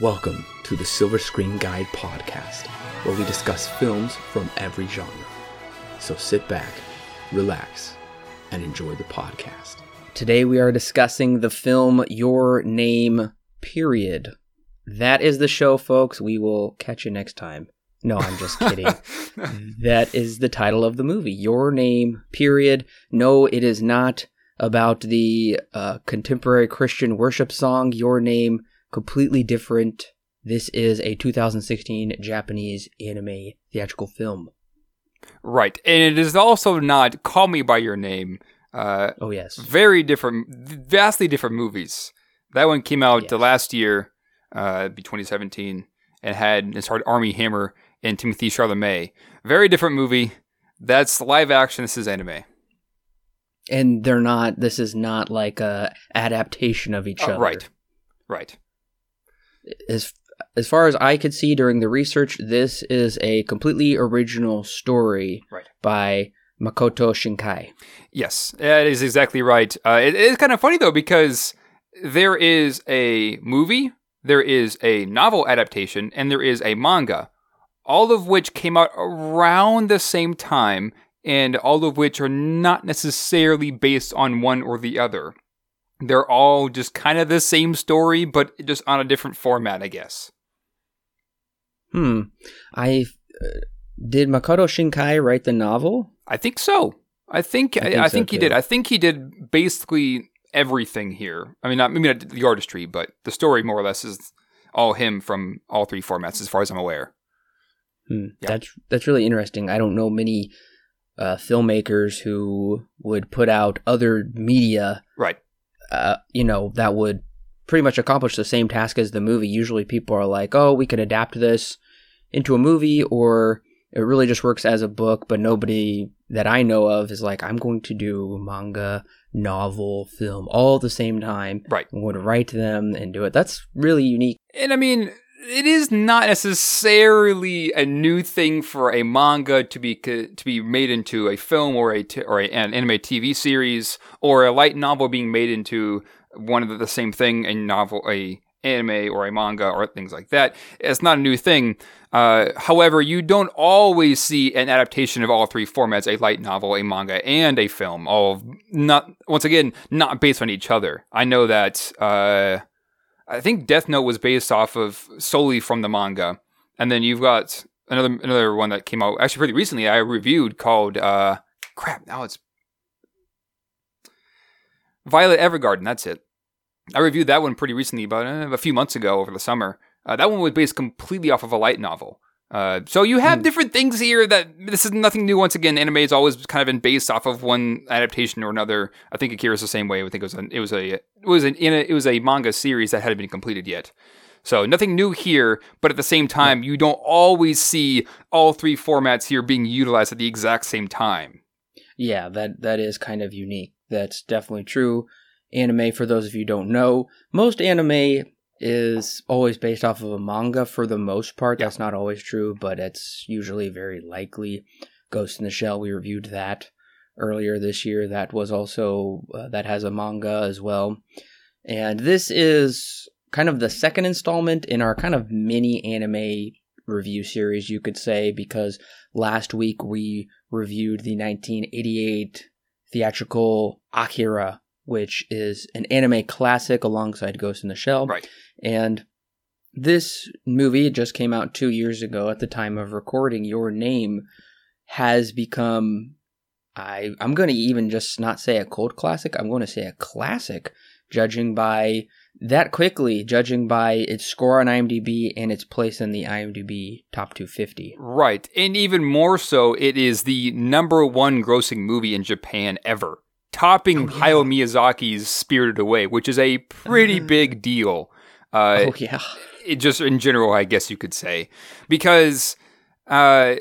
Welcome to the Silver Screen Guide podcast, where we discuss films from every genre. So sit back, relax, and enjoy the podcast. Today we are discussing the film Your Name, period. That is the show, folks. We will catch you next time. No, I'm just kidding. that is the title of the movie, Your Name, period. No, it is not about the uh, contemporary Christian worship song, Your Name, completely different. This is a 2016 Japanese anime theatrical film. Right. And it is also not Call Me By Your Name. Uh, Oh, yes. very different, vastly different movies. That one came out the last year, uh, be 2017, and had it starred Armie Hammer and Timothy Chalamet. Very different movie. That's live action. This is anime. And they're not, this is not like a adaptation of each Uh, other. right. Right. As, as far as I could see during the research, this is a completely original story Right. by Makoto Shinkai. Yes, that is exactly right. Uh, it is kind of funny though because there is a movie, there is a novel adaptation, and there is a manga, all of which came out around the same time, and all of which are not necessarily based on one or the other. They're all just kind of the same story, but just on a different format, I guess. Hmm. I uh, did Makoto Shinkai write the novel? I think so. I think I I think think, so, he too. did. I think he did basically everything here. I mean, not maybe not the artistry, but the story more or less is all him from all three formats, as far as I'm aware. Hmm. Yeah. That's that's really interesting. I don't know many uh, filmmakers who would put out other media. Right. Uh, you know that would pretty much accomplish the same task as the movie. Usually, people are like, "Oh, we can adapt this into a movie," or it really just works as a book. But nobody that I know of is like, "I'm going to do manga, novel, film all at the same time." Right. I'm going to write them and do it. That's really unique. And I mean, it is not necessarily a new thing for a manga to be to be made into a film or a t- or a, an anime TV series or a light novel being made into one of the, the same thing, a novel, a anime or a manga or things like that. It's not a new thing. Uh, however, you don't always see an adaptation of all three formats: a light novel, a manga, and a film. All not once again not based on each other. I know that. Uh, I think Death Note was based off of solely from the manga, and then you've got another another one that came out actually pretty recently. I reviewed called uh, crap. Now it's Violet Evergarden. That's it. I reviewed that one pretty recently, about uh, a few months ago over the summer. Uh, that one was based completely off of a light novel. Uh, so you have Hmm. different things here that this is nothing new. Once again, anime has always kind of been based off of one adaptation or another. I think Akira's the same way. I think it was an, it was a it was an in a, it was a manga series that hadn't been completed yet. So nothing new here, but at the same time, you don't always see all three formats here being utilized at the exact same time. Yeah, that that is kind of unique. That's definitely true. Anime, for those of you who don't know, most anime is always based off of a manga for the most part. Yeah. That's not always true, but it's usually very likely. Ghost in the Shell, we reviewed that earlier this year. That was also uh, that has a manga as well. And this is kind of the second installment in our kind of mini anime review series, you could say, because last week we reviewed the 1988 theatrical Akira, which is an anime classic alongside Ghost in the Shell. Right. And this movie just came out two years ago at the time of recording. Your Name has become, I, I'm going to even just not say a cult classic, I'm going to say a classic, judging by that quickly, judging by its score on IMDb and its place in the IMDb top 250. Right. And even more so, it is the number one grossing movie in Japan ever, topping Oh, yeah. Hayao Miyazaki's Spirited Away, which is a pretty Uh. big deal. Uh, oh, yeah. it just in general, I guess you could say, because, uh,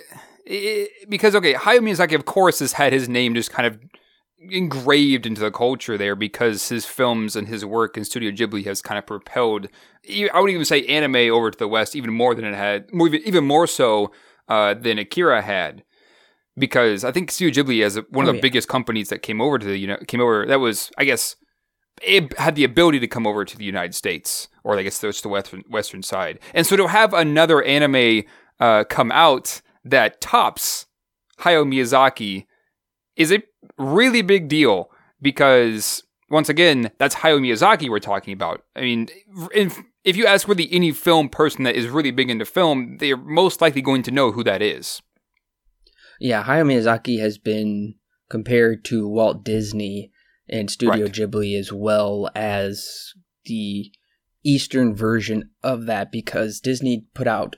i because okay, Hayao Miyazaki, of course, has had his name just kind of engraved into the culture there because his films and his work in Studio Ghibli has kind of propelled. I would even say anime over to the West even more than it had, even, even more so uh, than Akira had. Because I think Studio Ghibli, is one of Oh, the yeah. biggest companies that came over to the, you know, came over, that was, I guess, it had the ability to come over to the United States, or I guess that's the western western side. And so to have another anime uh, come out that tops Hayao Miyazaki is a really big deal because once again, that's Hayao Miyazaki we're talking about. I mean, if, if you ask really any film person that is really big into film, they are most likely going to know who that is. Yeah, Hayao Miyazaki has been compared to Walt Disney and Studio Right. Ghibli as well as the Eastern version of that because Disney put out.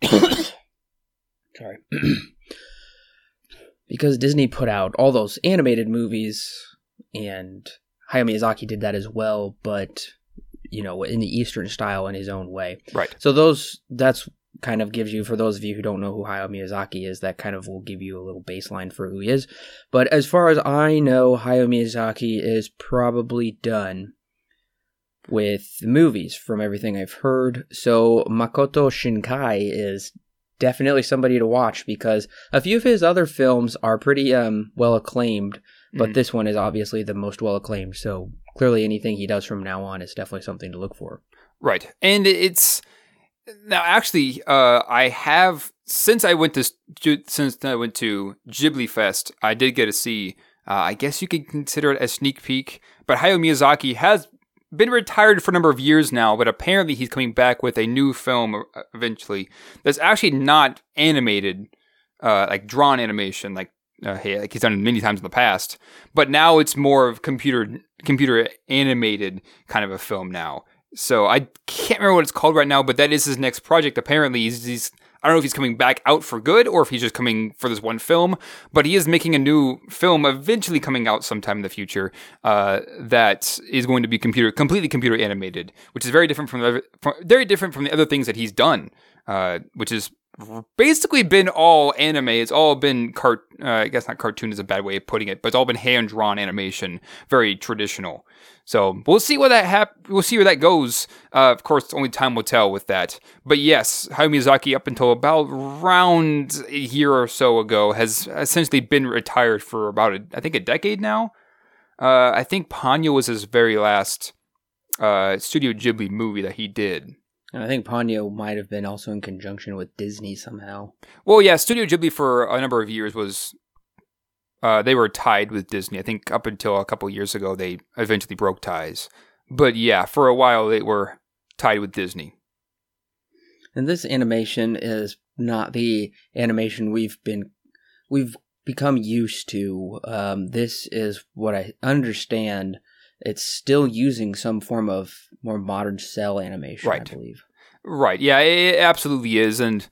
Sorry. because Disney put out all those animated movies and Hayao Miyazaki did that as well, but you know, in the Eastern style in his own way. Right. So those that's kind of gives you for those of you who don't know who Hayao Miyazaki is, that kind of will give you a little baseline for who he is. But as far as I know, Hayao Miyazaki is probably done with movies from everything I've heard. So Makoto Shinkai is definitely somebody to watch because a few of his other films are pretty um well acclaimed, but Mhm. this one is obviously the most well acclaimed. So clearly anything he does from now on is definitely something to look for. Right. And it's now actually uh I have since I went to since I went to Ghibli Fest, I did get to see uh, I guess you could consider it a sneak peek, but Hayao Miyazaki has been retired for a number of years now, but apparently he's coming back with a new film uh, eventually that's actually not animated uh like drawn animation like uh, hey, like he's done many times in the past, but now it's more of computer computer animated kind of a film now. So I can't remember what it's called right now, but that is his next project. Apparently, he's, he's I don't know if he's coming back out for good or if he's just coming for this one film. But he is making a new film, eventually coming out sometime in the future, uh, that is going to be computer completely computer animated, which is very different from, the, from very different from the other things that he's done, uh, which is basically been all anime. It's all been cart. Uh, I guess not cartoon is a bad way of putting it, but it's all been hand drawn animation, very traditional. So we'll see where that hap- We'll see where that goes. Uh, of course, only time will tell with that. But yes, Hayao Miyazaki, up until about round a year or so ago, has essentially been retired for about a, I think a decade now. Uh, I think Ponyo was his very last uh, Studio Ghibli movie that he did. And I think Ponyo might have been also in conjunction with Disney somehow. Well, yeah, Studio Ghibli for a number of years was uh, they were tied with Disney. I think up until a couple years ago, they eventually broke ties. But yeah, for a while they were tied with Disney. And this animation is not the animation we've been we've become used to. Um, this is what I understand. It's still using some form of more modern cel animation, Right. I believe. Right? Yeah, it, absolutely is, and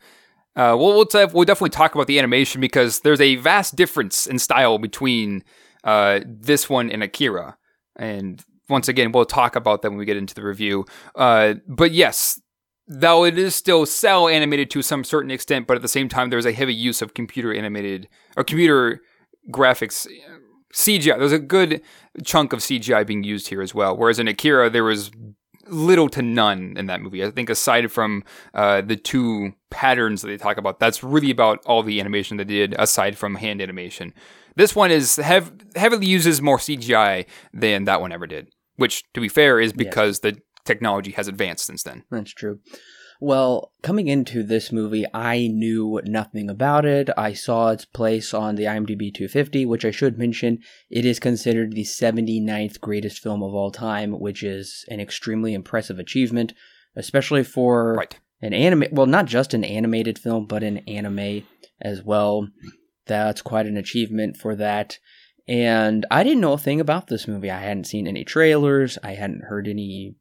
uh, we'll we'll, def- we'll definitely talk about the animation because there's a vast difference in style between uh, this one and Akira, and once again, we'll talk about that when we get into the review. Uh, but yes, though it is still cel animated to some certain extent, but at the same time, there's a heavy use of computer animated or computer graphics. CGI. There's a good chunk of CGI being used here as well. Whereas in Akira, there was little to none in that movie. I think aside from uh, the two patterns that they talk about, that's really about all the animation they did aside from hand animation. This one is hev- heavily uses more CGI than that one ever did, which to be fair is because the technology has advanced since then. That's true. Well, coming into this movie, I knew nothing about it. I saw its place on the IMDb 250, which I should mention, it is considered the 79th greatest film of all time, which is an extremely impressive achievement, especially for Right. an anime, well, not just an animated film, but an anime as well. That's quite an achievement for that. And I didn't know a thing about this movie. I hadn't seen any trailers, I hadn't heard any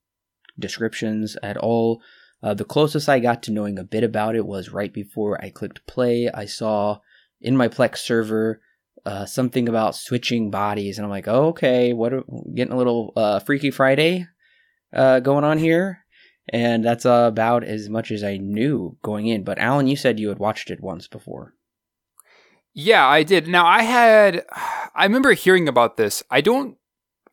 descriptions at all. Uh, the closest I got to knowing a bit about it was right before I clicked play. I saw in my Plex server uh, something about switching bodies, and I'm like, oh, okay, what? Are, getting a little uh, Freaky Friday uh, going on here, and that's about as much as I knew going in. But Alan, you said you had watched it once before. Yeah, I did. Now I had, I remember hearing about this. I don't,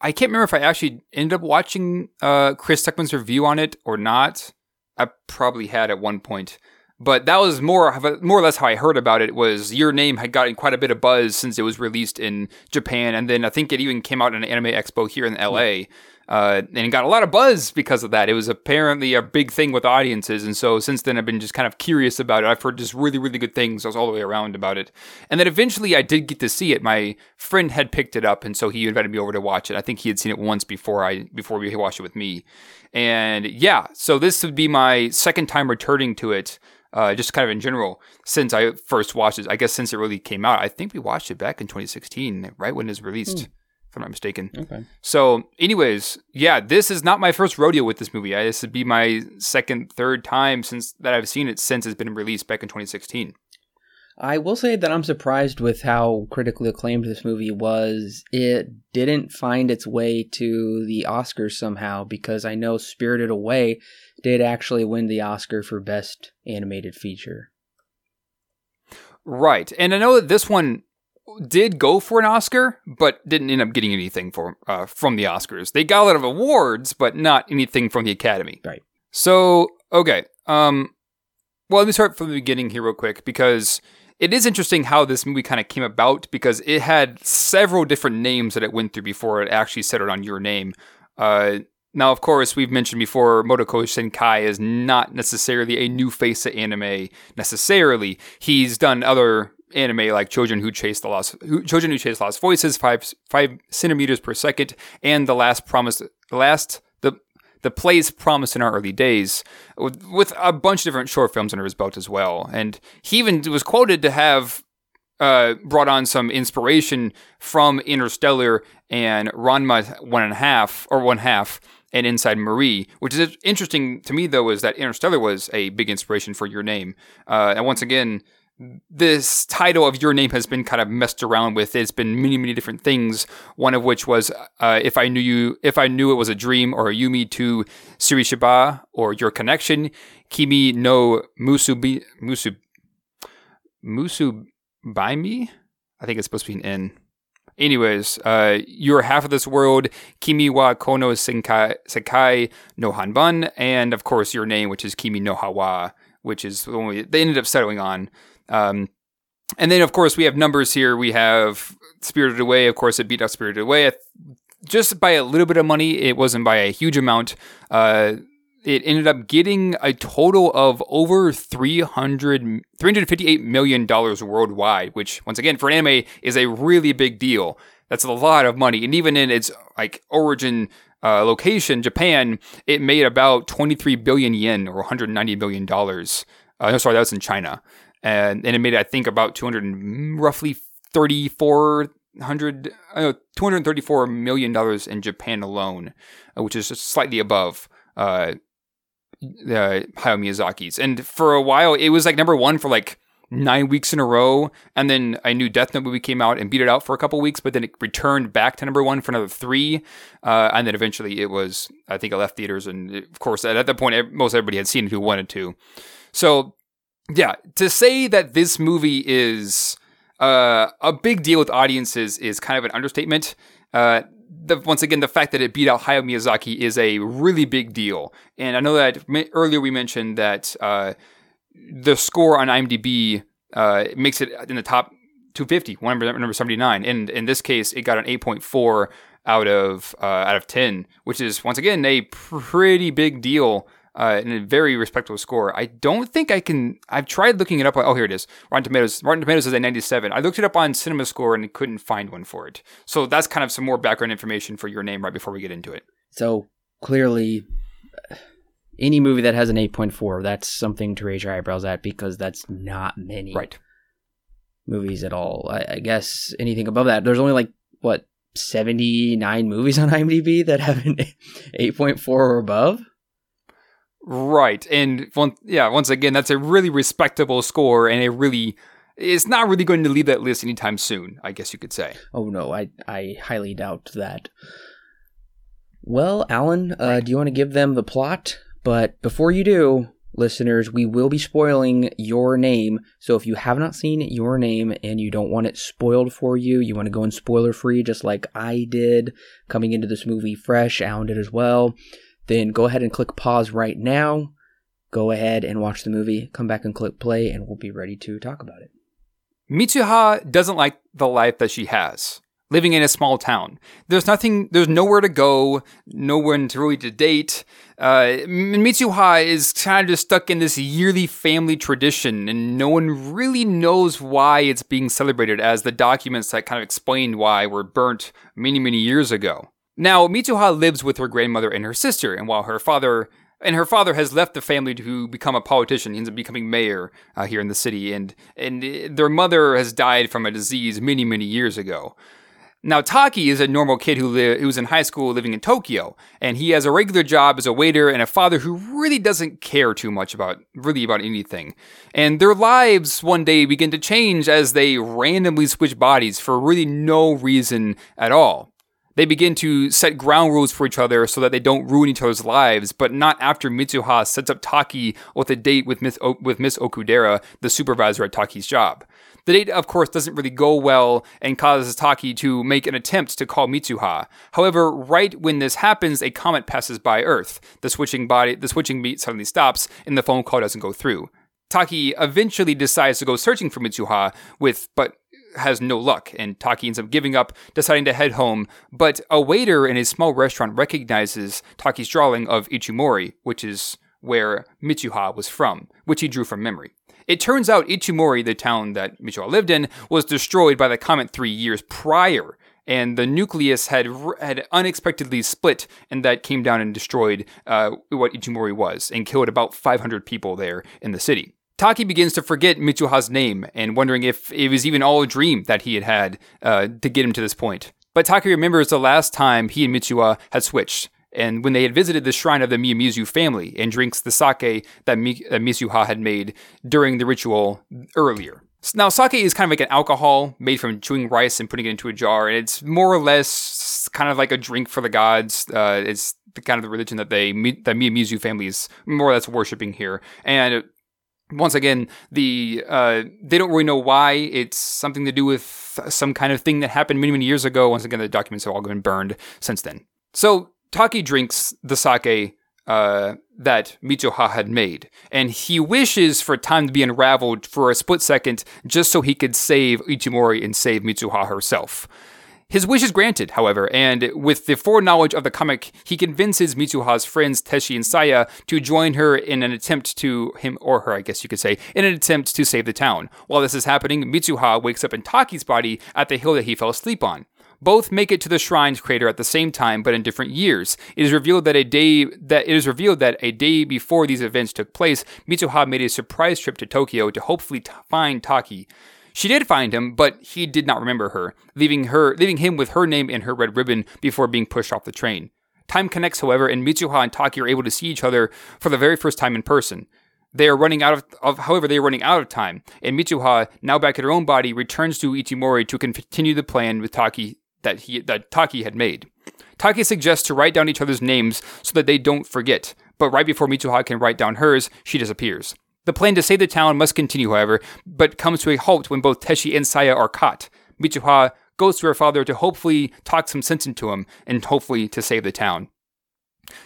I can't remember if I actually ended up watching uh, Chris Stuckmann's review on it or not. I probably had at one point, But that was more more or less how I heard about it. Was Your Name had gotten quite a bit of buzz since it was released in Japan, and then I think it even came out in an anime expo here in LA. Uh, and it got a lot of buzz because of that. It was apparently a big thing with audiences, and so since then I've been just kind of curious about it. I've heard just really, really good things I was all the way around about it, and then eventually I did get to see it. My friend had picked it up, and so he invited me over to watch it. I think he had seen it once before I before he watched it with me, and yeah, so this would be my second time returning to it. Uh, just kind of in general, since I first watched it, I guess since it really came out, I think we watched it back in 2016, right when it was released. Mm if I'm not mistaken. Okay. So, anyways, yeah, this is not my first rodeo with this movie. I, This would be my second, third time since that I've seen it since it's been released back in 2016. I will say that I'm surprised with how critically acclaimed this movie was. It didn't find its way to the Oscars somehow because I know Spirited Away did actually win the Oscar for Best Animated Feature. Right. And I know that this one did go for an Oscar, but didn't end up getting anything for uh, from the Oscars. They got a lot of awards, but not anything from the Academy. Right. So okay. Um. Well, let me start from the beginning here, real quick, because it is interesting how this movie kind of came about because it had several different names that it went through before it actually settled on your name. Uh, now, of course, we've mentioned before, Motoko Shinkai is not necessarily a new face of anime necessarily. He's done other anime like Children Who Chase the Lost who, Children Who Chase Lost Voices, five five centimeters per second, and the last promise last the the place promised in our early days, with, with a bunch of different short films under his belt as well. And he even was quoted to have uh, brought on some inspiration from Interstellar and Ranma one and a half or one half and Inside Mari, which is interesting to me though, is that Interstellar was a big inspiration for your name. Uh, and once again, this title of your name has been kind of messed around with. It's been many, many different things. One of which was uh, if I knew you, if I knew it was a dream, or Yumi to Surishiba, or your connection, Kimi no Musubi Musu Musu by me. I think it's supposed to be an N. Anyways, uh, you're half of this world, Kimi wa Kono Senkai, Sekai no Hanban, and of course your name, which is Kimi no Hawa, which is the one we, they ended up settling on. Um, and then, of course, we have numbers here. We have Spirited Away. Of course, it beat out Spirited Away just by a little bit of money. It wasn't by a huge amount. Uh, it ended up getting a total of over 300 358 million dollars worldwide which once again for an anime is a really big deal that's a lot of money and even in its like origin uh, location japan it made about 23 billion yen or 190 billion dollars uh, no sorry that was in china and, and it made I think about 200 roughly 3400 uh, 234 million dollars in Japan alone, uh, which is slightly above uh, uh, Hayao Miyazaki's. And for a while, it was like number one for like nine weeks in a row. And then a new Death Note movie came out and beat it out for a couple weeks, but then it returned back to number one for another three. Uh, and then eventually it was, I think it left theaters. And it, of course, at, at that point, most everybody had seen it who wanted to. So yeah, to say that this movie is uh, a big deal with audiences is kind of an understatement. Uh, the, once again, the fact that it beat out Hayao Miyazaki is a really big deal. And I know that earlier we mentioned that uh, the score on IMDb uh, makes it in the top 250, number, number 79. And in this case, it got an 8.4 out of uh, out of 10, which is once again a pretty big deal uh, and a very respectable score. I don't think I can. I've tried looking it up. Oh, here it is. Rotten Tomatoes. Rotten Tomatoes is at 97. I looked it up on Cinema Score and couldn't find one for it. So that's kind of some more background information for your name right before we get into it. So clearly, any movie that has an 8.4, that's something to raise your eyebrows at because that's not many right movies at all. I, I guess anything above that, there's only like what 79 movies on IMDb that have an 8.4 or above. Right. And one, yeah, once again, that's a really respectable score and a really it's not really going to leave that list anytime soon, I guess you could say. Oh no, I I highly doubt that. Well, Alan, uh, do you want to give them the plot? But before you do, listeners, we will be spoiling your name. So if you have not seen your name and you don't want it spoiled for you, you want to go in spoiler free, just like I did coming into this movie fresh, Alan did as well then go ahead and click pause right now. go ahead and watch the movie, come back and click play, and we'll be ready to talk about it. Mitsuha doesn't like the life that she has, living in a small town. There's nothing, there's nowhere to go, no one to really to date. Uh, Mitsuha is kind of just stuck in this yearly family tradition, and no one really knows why it's being celebrated, as the documents that kind of explain why were burnt many, many years ago. Now, Mitsuha lives with her grandmother and her sister, and while her father and her father has left the family to become a politician. He ends up becoming mayor uh, here in the city, and and their mother has died from a disease many many years ago. Now Taki is a normal kid who li- who's in high school living in Tokyo, and he has a regular job as a waiter and a father who really doesn't care too much about really about anything. And their lives one day begin to change as they randomly switch bodies for really no reason at all. They begin to set ground rules for each other so that they don't ruin each other's lives, but not after Mitsuha sets up Taki with a date with Miss, o- with Miss Okudera, the supervisor at Taki's job. The date, of course, doesn't really go well and causes Taki to make an attempt to call Mitsuha. However, right when this happens, a comet passes by Earth. The switching body, the switching beat suddenly stops, and the phone call doesn't go through. Taki eventually decides to go searching for Mitsuha with, but has no luck, and Taki ends up giving up, deciding to head home. But a waiter in a small restaurant recognizes Taki's drawing of Ichimori, which is where Mitsuha was from, which he drew from memory. It turns out Ichimori, the town that Mitsuha lived in, was destroyed by the comet three years prior, and the nucleus had had unexpectedly split, and that came down and destroyed uh, what Ichimori was, and killed about 500 people there in the city. Taki begins to forget Mitsuha's name and wondering if it was even all a dream that he had had uh, to get him to this point. But Taki remembers the last time he and Mitsuha had switched, and when they had visited the shrine of the Miyamizu family and drinks the sake that, Mi- Mitsuha had made during the ritual earlier. Now, sake is kind of like an alcohol made from chewing rice and putting it into a jar, and it's more or less kind of like a drink for the gods. Uh, it's the kind of the religion that they that Miyamizu family is more or less worshiping here, and once again, the uh, they don't really know why. It's something to do with some kind of thing that happened many many years ago. Once again, the documents have all been burned since then. So Taki drinks the sake uh, that Mitsuha had made, and he wishes for time to be unraveled for a split second, just so he could save Ichimori and save Mitsuha herself. His wish is granted, however, and with the foreknowledge of the comic, he convinces Mitsuha's friends Teshi and Saya to join her in an attempt to him or her, I guess you could say, in an attempt to save the town. While this is happening, Mitsuha wakes up in Taki's body at the hill that he fell asleep on. Both make it to the shrine's crater at the same time, but in different years. It is revealed that a day that it is revealed that a day before these events took place, Mitsuha made a surprise trip to Tokyo to hopefully t- find Taki. She did find him, but he did not remember her, leaving her leaving him with her name and her red ribbon before being pushed off the train. Time connects, however, and Mitsuha and Taki are able to see each other for the very first time in person. They are running out of, of, however, they are running out of time, and Mitsuha, now back in her own body, returns to Ichimori to continue the plan with Taki that he that Taki had made. Taki suggests to write down each other's names so that they don't forget, but right before Mitsuha can write down hers, she disappears. The plan to save the town must continue, however, but comes to a halt when both Teshi and Saya are caught. Mitsuha goes to her father to hopefully talk some sense into him and hopefully to save the town.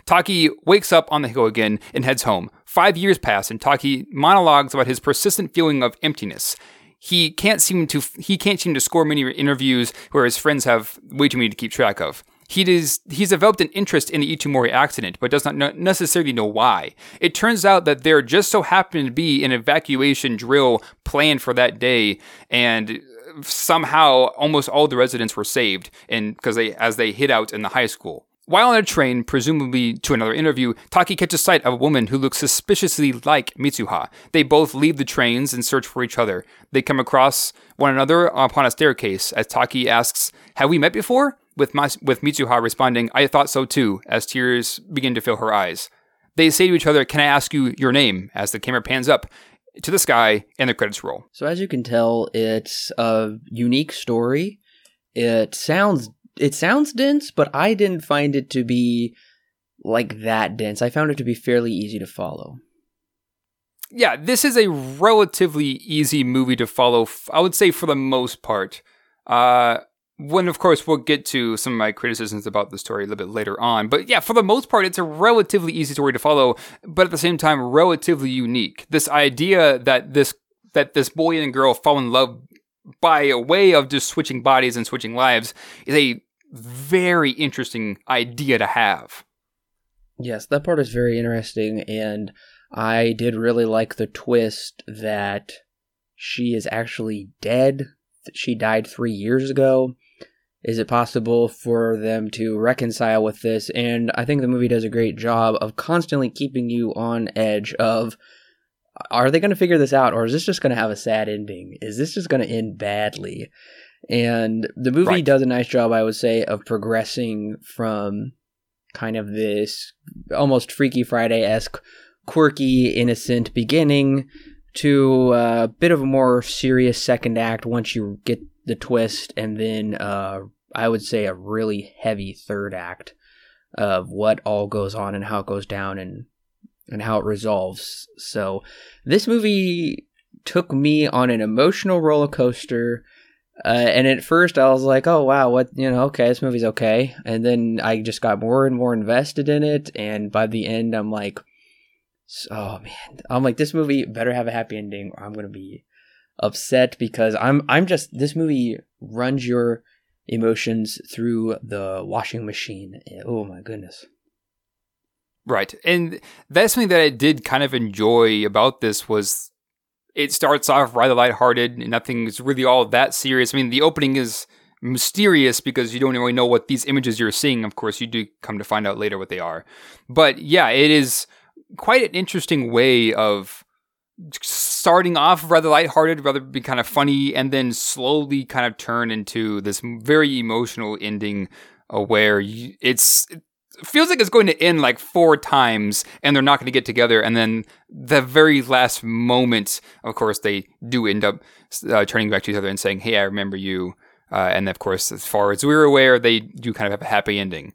Taki wakes up on the hill again and heads home. Five years pass, and Taki monologues about his persistent feeling of emptiness. He can't seem to he can't seem to score many interviews where his friends have way too many to keep track of. He is, he's developed an interest in the Ichimori accident, but does not necessarily know why. It turns out that there just so happened to be an evacuation drill planned for that day, and somehow almost all the residents were saved, and because they as they hid out in the high school. While on a train, presumably to another interview, Taki catches sight of a woman who looks suspiciously like Mitsuha. They both leave the trains and search for each other. They come across one another upon a staircase as Taki asks, Have we met before? With, Mas- with Mitsuha responding, I thought so too, as tears begin to fill her eyes. They say to each other, Can I ask you your name? as the camera pans up to the sky and the credits roll. So as you can tell, it's a unique story. It sounds it sounds dense, but I didn't find it to be like that dense. I found it to be fairly easy to follow. Yeah, this is a relatively easy movie to follow. I would say for the most part. Uh, when of course we'll get to some of my criticisms about the story a little bit later on. But yeah for the most part it's a relatively easy story to follow but at the same time relatively unique. This idea that this that this boy and girl fall in love by a way of just switching bodies and switching lives is a very interesting idea to have. Yes that part is very interesting and i did really like the twist that she is actually dead. She died three years ago is it possible for them to reconcile with this? And I think the movie does a great job of constantly keeping you on edge of are they going to figure this out or is this just going to have a sad ending? Is this just going to end badly? And the movie right. does a nice job, I would say, of progressing from kind of this almost Freaky Friday esque, quirky, innocent beginning to a bit of a more serious second act once you get the twist, and then uh, I would say a really heavy third act of what all goes on and how it goes down and and how it resolves. So this movie took me on an emotional roller coaster. Uh, and at first I was like, oh wow, what, you know, okay, this movie's okay. And then I just got more and more invested in it. And by the end, I'm like, oh man, I'm like, this movie better have a happy ending or I'm to be upset because I'm, I'm just, this movie runs your emotions through the washing machine. Oh my goodness. Right. And that's something that I did kind of enjoy about this was it starts off rather lighthearted and nothing's really all that serious. I mean, the opening is mysterious because you don't really know what these images you're seeing. Of course, you do come to find out later what they are. But yeah, it is quite an interesting way of starting off rather lighthearted, rather be kind of funny, and then slowly kind of turn into this very emotional ending uh, where you, it's it feels like it's going to end like four times, and they're not going to get together. And then the very last moment, of course, they do end up uh, turning back to each other and saying, "Hey, I remember you." Uh, and of course, as far as we're aware, they do kind of have a happy ending.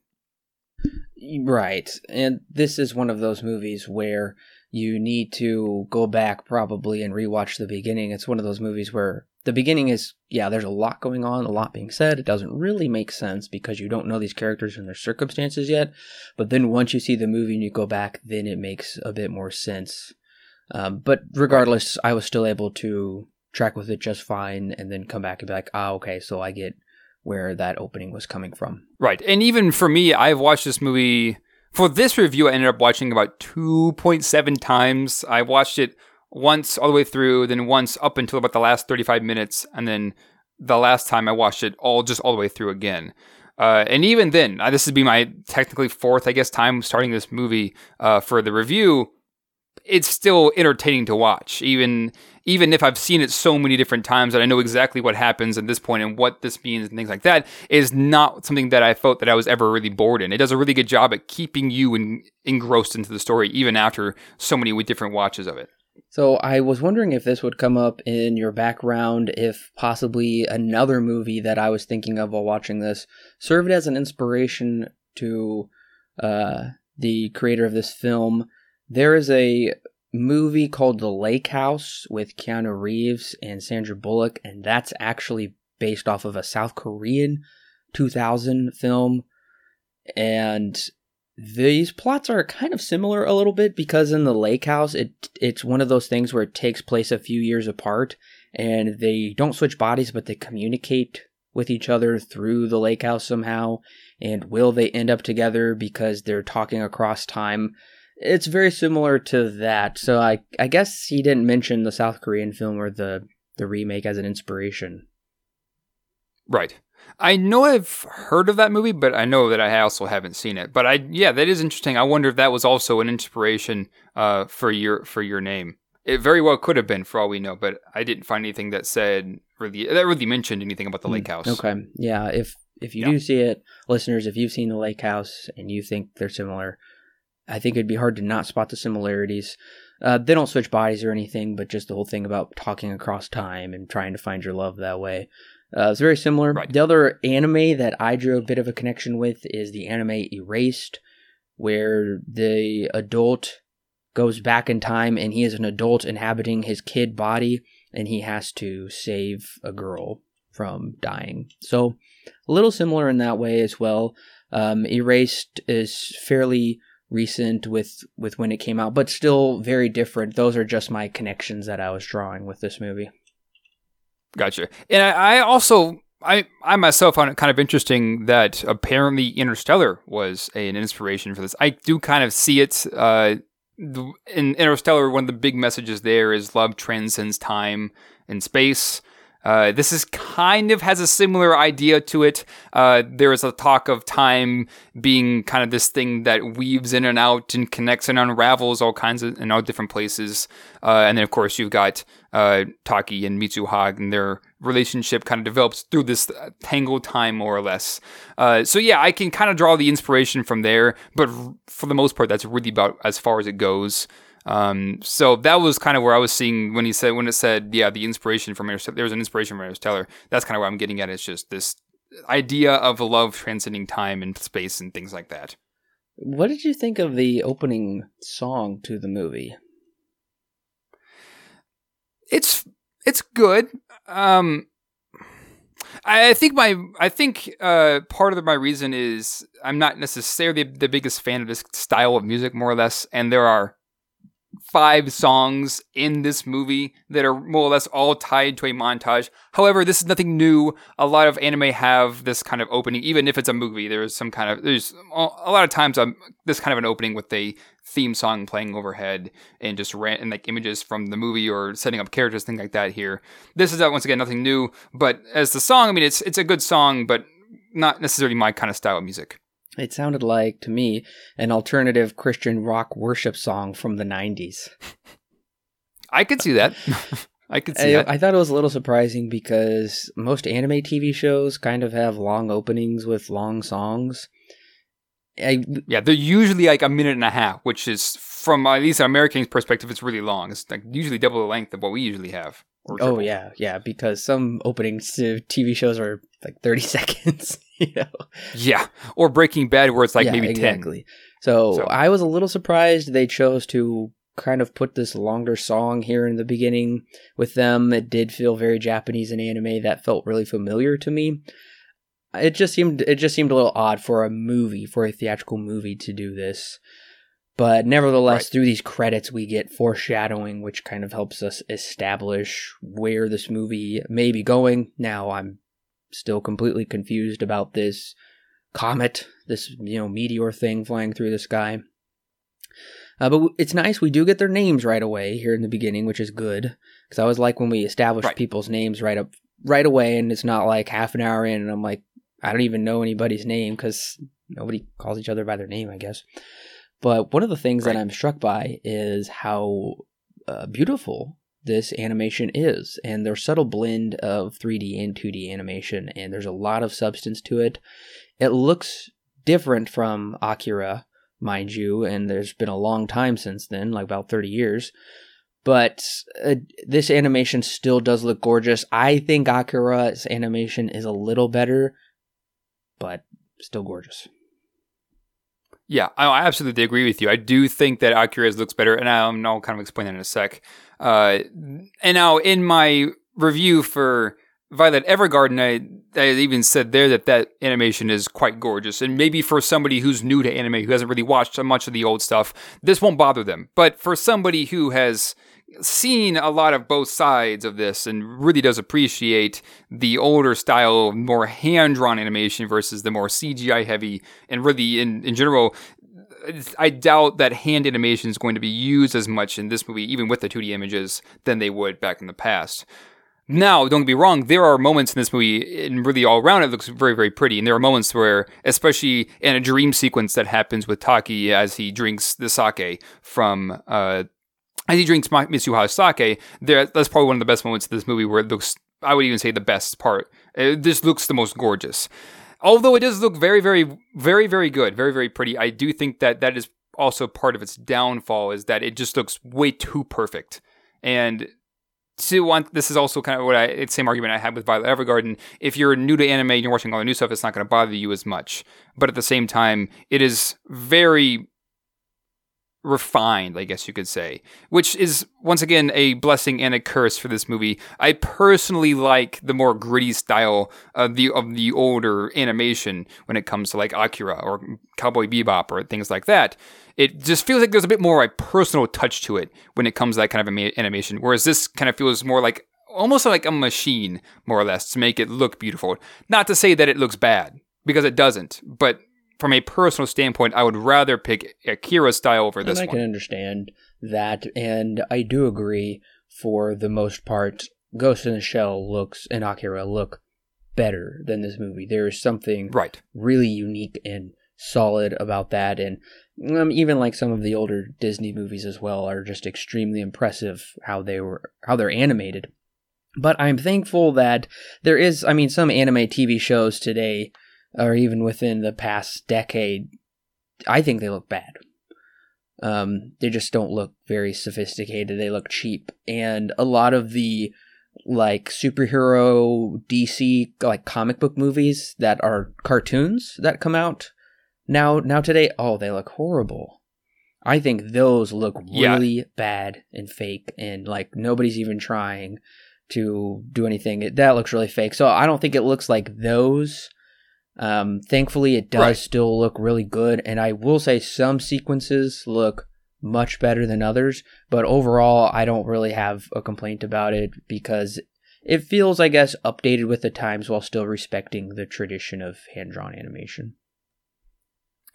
Right, and this is one of those movies where you need to go back probably and rewatch the beginning. It's one of those movies where the beginning is, yeah, there's a lot going on, a lot being said. It doesn't really make sense because you don't know these characters and their circumstances yet. But then once you see the movie and you go back, then it makes a bit more sense. Um, but regardless, I was still able to track with it just fine and then come back and be like, ah, okay, so I get where that opening was coming from. Right. And even for me, I've watched this movie for this review, I ended up watching about 2.7 times. I watched it once all the way through, then once up until about the last 35 minutes, and then the last time I watched it all just all the way through again. Uh, and even then, uh, this would be my technically fourth, I guess, time starting this movie uh, for the review. It's still entertaining to watch, even even if I've seen it so many different times that I know exactly what happens at this point and what this means and things like that, is not something that I felt that I was ever really bored in. It does a really good job at keeping you in, engrossed into the story, even after so many different watches of it. So I was wondering if this would come up in your background, if possibly another movie that I was thinking of while watching this served as an inspiration to uh, the creator of this film. There is a movie called The Lake House with Keanu Reeves and Sandra Bullock, and that's actually based off of a South Korean 2000 film. And these plots are kind of similar a little bit because in the lake house it it's one of those things where it takes place a few years apart and they don't switch bodies but they communicate with each other through the lake house somehow and will they end up together because they're talking across time it's very similar to that. So I I guess he didn't mention the South Korean film or the the remake as an inspiration. Right. I know I've heard of that movie, but I know that I also haven't seen it. But I yeah, that is interesting. I wonder if that was also an inspiration uh, for your for your name. It very well could have been, for all we know, but I didn't find anything that said really that really mentioned anything about the hmm. Lake House. Okay, yeah. If if you yeah. do see it, listeners, if you've seen the Lake House and you think they're similar, I think it'd be hard to not spot the similarities. Uh, they don't switch bodies or anything, but just the whole thing about talking across time and trying to find your love that way. Uh, it's very similar. Right. The other anime that I drew a bit of a connection with is the anime Erased, where the adult goes back in time and he is an adult inhabiting his kid body and he has to save a girl from dying. So a little similar in that way as well. Um, Erased is fairly recent with with when it came out, but still very different. Those are just my connections that I was drawing with this movie. Gotcha. And I, I also I I myself found it kind of interesting that apparently Interstellar was a, an inspiration for this. I do kind of see it. Uh, in Interstellar, one of the big messages there is love transcends time and space. Uh, this is kind of has a similar idea to it. Uh, there is a talk of time being kind of this thing that weaves in and out and connects and unravels all kinds of in all different places. Uh, and then of course you've got uh, Taki and Mitsuha and their relationship kind of develops through this tangled time more or less. Uh, so yeah, I can kind of draw the inspiration from there, but for the most part, that's really about as far as it goes. Um, so that was kind of where I was seeing when he said when it said yeah the inspiration from Interstellar. There was an inspiration from Interstellar. That's kind of what I'm getting at. It's just this idea of love transcending time and space and things like that. What did you think of the opening song to the movie? It's it's good. Um, I think my I think uh, part of my reason is I'm not necessarily the biggest fan of this style of music, more or less, and there are five songs in this movie that are more or less all tied to a montage. However, this is nothing new. A lot of anime have this kind of opening, even if it's a movie. There's some kind of there's a lot of times um, this kind of an opening with a theme song playing overhead and just ran and like images from the movie or setting up characters, things like that. Here, this is uh, once again nothing new. But as the song, I mean, it's it's a good song, but not necessarily my kind of style of music. It sounded like, to me, an alternative Christian rock worship song from the 90s. I could see that. I could see I, that. I thought it was a little surprising because most anime TV shows kind of have long openings with long songs. I, yeah, they're usually like a minute and a half, which is from at least an American's perspective, it's really long. It's like usually double the length of what we usually have. Oh yeah, yeah, because some openings to TV shows are like 30 seconds, you know. Yeah, or Breaking Bad where it's like yeah, maybe exactly. 10. So, so I was a little surprised they chose to kind of put this longer song here in the beginning with them. It did feel very Japanese and anime that felt really familiar to me. It just seemed it just seemed a little odd for a movie, for a theatrical movie to do this. But nevertheless, right. through these credits, we get foreshadowing, which kind of helps us establish where this movie may be going. Now, I'm still completely confused about this comet, this you know meteor thing flying through the sky. Uh, but it's nice we do get their names right away here in the beginning, which is good because I always like when we establish right. people's names right up right away, and it's not like half an hour in and I'm like I don't even know anybody's name because nobody calls each other by their name, I guess. But one of the things right. that I'm struck by is how uh, beautiful this animation is and their subtle blend of 3D and 2D animation and there's a lot of substance to it. It looks different from Akira, mind you, and there's been a long time since then, like about 30 years. But uh, this animation still does look gorgeous. I think Akira's animation is a little better, but still gorgeous. Yeah, I absolutely agree with you. I do think that Akira's looks better, and I'll, I'll kind of explain that in a sec. Uh, and now in my review for Violet Evergarden, I, I even said there that that animation is quite gorgeous. And maybe for somebody who's new to anime, who hasn't really watched much of the old stuff, this won't bother them. But for somebody who has seen a lot of both sides of this and really does appreciate the older style, more hand drawn animation versus the more CGI heavy, and really in, in general, I doubt that hand animation is going to be used as much in this movie, even with the 2D images, than they would back in the past. Now, don't me wrong, there are moments in this movie, and really all around it looks very, very pretty. And there are moments where, especially in a dream sequence that happens with Taki as he drinks the sake from, uh, as he drinks Mitsuha's sake, there, that's probably one of the best moments of this movie where it looks, I would even say the best part. It, this looks the most gorgeous although it does look very, very, very, very good, very, very pretty, I do think that that is also part of its downfall is that it just looks way too perfect. And to want this is also kind of what I the same argument I had with Violet Evergarden. If you're new to anime and you're watching all the new stuff, it's not going to bother you as much. But at the same time, it is very refined, I guess you could say, which is once again a blessing and a curse for this movie. I personally like the more gritty style of the of the older animation when it comes to like Akira or Cowboy Bebop or things like that. It just feels like there's a bit more a personal touch to it when it comes to that kind of animation, whereas this kind of feels more like almost like a machine, more or less, to make it look beautiful. Not to say that it looks bad because it doesn't, but from a personal standpoint, I would rather pick Akira style over this and I one. can understand that, and I do agree. For the most part, Ghost in the Shell looks and Akira look better than this movie. There is something right, really unique and solid about that, and um, even like some of the older Disney movies as well are just extremely impressive how they were how they're animated. But I'm thankful that there is, I mean, some anime TV shows today or even within the past decade, I think they look bad. Um, they just don't look very sophisticated. They look cheap, and a lot of the like superhero DC like comic book movies that are cartoons that come out now now today, oh, they look horrible. I think those look really yeah. bad and fake, and like nobody's even trying to do anything. That looks really fake. So I don't think it looks like those um, thankfully, it does right. still look really good, and I will say some sequences look much better than others, but overall, I don't really have a complaint about it because it feels, I guess, updated with the times while still respecting the tradition of hand drawn animation.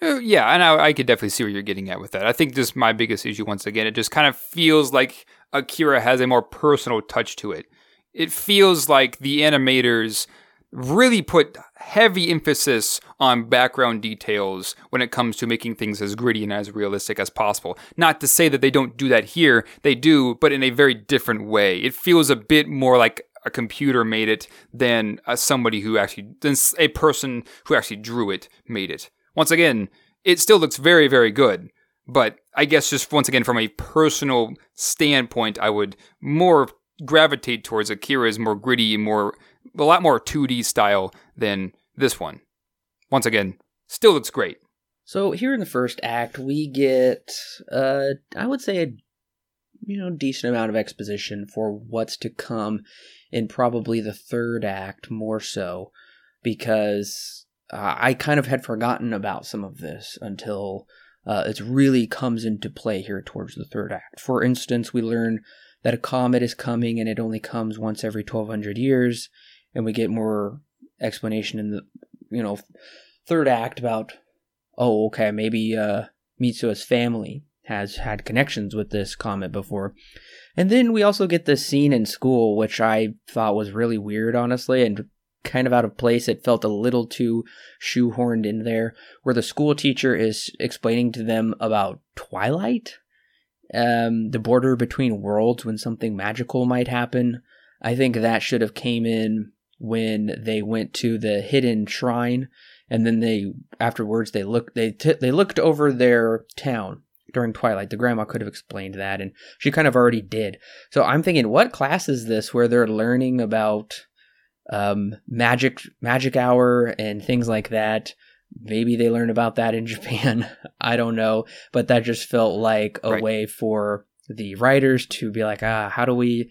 Uh, yeah, and I, I, could definitely see where you're getting at with that. I think just my biggest issue, once again, it just kind of feels like Akira has a more personal touch to it. It feels like the animators really put heavy emphasis on background details when it comes to making things as gritty and as realistic as possible. Not to say that they don't do that here, they do, but in a very different way. It feels a bit more like a computer made it than uh, somebody who actually, than a person who actually drew it made it. Once again, it still looks very, very good. But I guess just once again, from a personal standpoint, I would more gravitate towards Akira's more gritty, more a lot more 2D style than this one. Once again, still looks great. So here in the first act, we get, uh, I would say, a you know decent amount of exposition for what's to come in probably the third act more so, because uh, I kind of had forgotten about some of this until uh, it really comes into play here towards the third act. For instance, we learn that a comet is coming and it only comes once every 1200 years and we get more explanation in the you know third act about oh okay maybe uh Mitsuha's family has had connections with this comet before. And then we also get this scene in school which I thought was really weird honestly and kind of out of place. It felt a little too shoehorned in there where the school teacher is explaining to them about Twilight, um the border between worlds when something magical might happen. I think that should have came in when they went to the hidden shrine and then they afterwards they looked they t- they looked over their town during twilight. The grandma could have explained that and she kind of already did. So i'm thinking what class is this where they're learning about um, magic magic hour and things like that? Maybe they learn about that in japan. I don't know. But that just felt like a right. way for the writers to be like ah how do we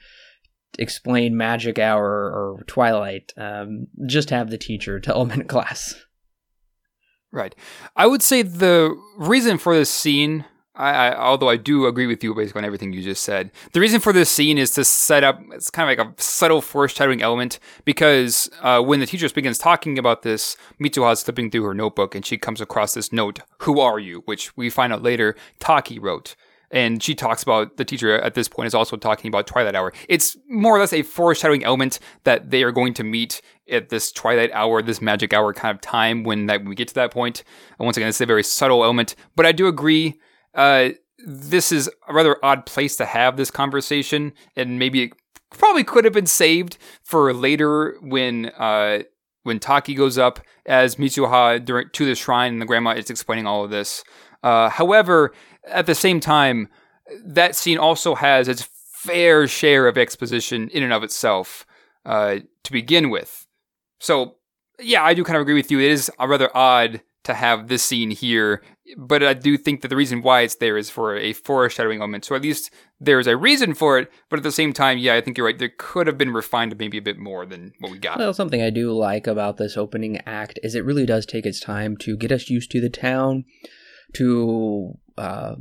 explain magic hour or twilight um, just have the teacher tell them in class right i would say the reason for this scene I, I, although I do agree with you basically on everything you just said. The reason for this scene is to set up. It's kind of like a subtle foreshadowing element because uh, when the teacher begins talking about this, Mitsuha is flipping through her notebook and she comes across this note. Who are you? Which we find out later Taki wrote and she talks about the teacher at this point is also talking about Twilight Hour. It's more or less a foreshadowing element that they are going to meet at this Twilight Hour, this magic hour kind of time when that we get to that point. And once again, it's a very subtle element, but I do agree. Uh, this is a rather odd place to have this conversation, and maybe it probably could have been saved for later when uh, when Taki goes up as Mitsuha during, to the shrine and the grandma is explaining all of this. Uh, however, at the same time, that scene also has its fair share of exposition in and of itself uh, to begin with. So, yeah, I do kind of agree with you. It is rather odd to have this scene here. But I do think that the reason why it's there is for a foreshadowing element. So at least there's a reason for it. But at the same time, yeah, I think you're right. There could have been refined maybe a bit more than what we got. Well, something I do like about this opening act is it really does take its time to get us used to the town, to uh,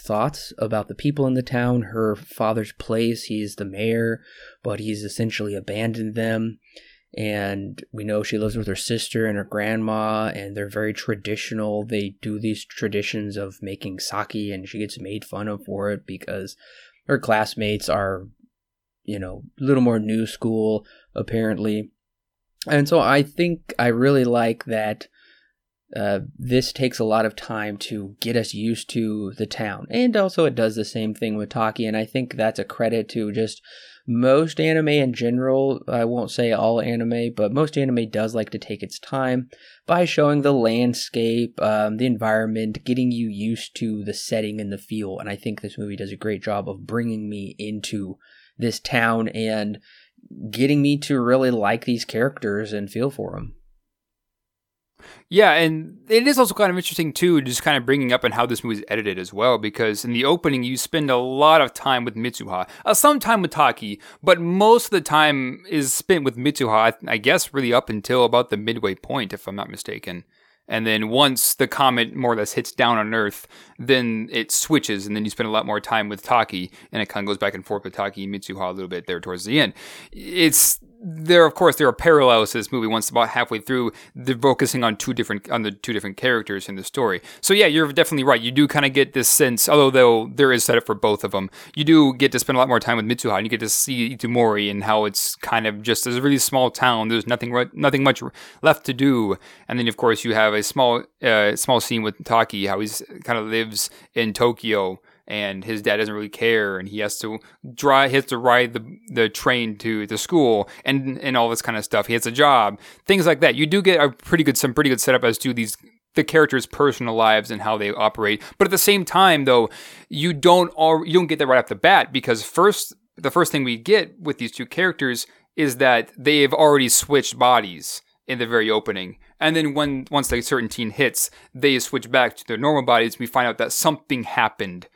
thoughts about the people in the town, her father's place. He's the mayor, but he's essentially abandoned them and we know she lives with her sister and her grandma and they're very traditional they do these traditions of making sake and she gets made fun of for it because her classmates are you know a little more new school apparently and so i think i really like that uh, this takes a lot of time to get us used to the town and also it does the same thing with taki and i think that's a credit to just most anime in general, I won't say all anime, but most anime does like to take its time by showing the landscape, um, the environment, getting you used to the setting and the feel. And I think this movie does a great job of bringing me into this town and getting me to really like these characters and feel for them. Yeah, and it is also kind of interesting too, just kind of bringing up and how this movie is edited as well, because in the opening you spend a lot of time with Mitsuha, uh, some time with Taki, but most of the time is spent with Mitsuha. I guess really up until about the midway point, if I'm not mistaken. And then once the comet more or less hits down on Earth, then it switches, and then you spend a lot more time with Taki, and it kind of goes back and forth with Taki and Mitsuha a little bit there towards the end. It's there of course there are parallels to this movie once about halfway through they're focusing on two different on the two different characters in the story. So yeah you're definitely right. You do kind of get this sense although though there is setup for both of them you do get to spend a lot more time with mitsuha and you get to see itomori and how it's kind of just a really small town. There's nothing nothing much left to do. And then of course you have a small uh, small scene with taki how he's kind of lives in tokyo and his dad doesn't really care, and he has to drive, he has to ride the the train to the school, and and all this kind of stuff. He has a job, things like that. You do get a pretty good, some pretty good setup as to these the characters' personal lives and how they operate. But at the same time, though, you don't all you don't get that right off the bat because first the first thing we get with these two characters is that they've already switched bodies in the very opening. And then when once the certain teen hits, they switch back to their normal bodies. We find out that something happened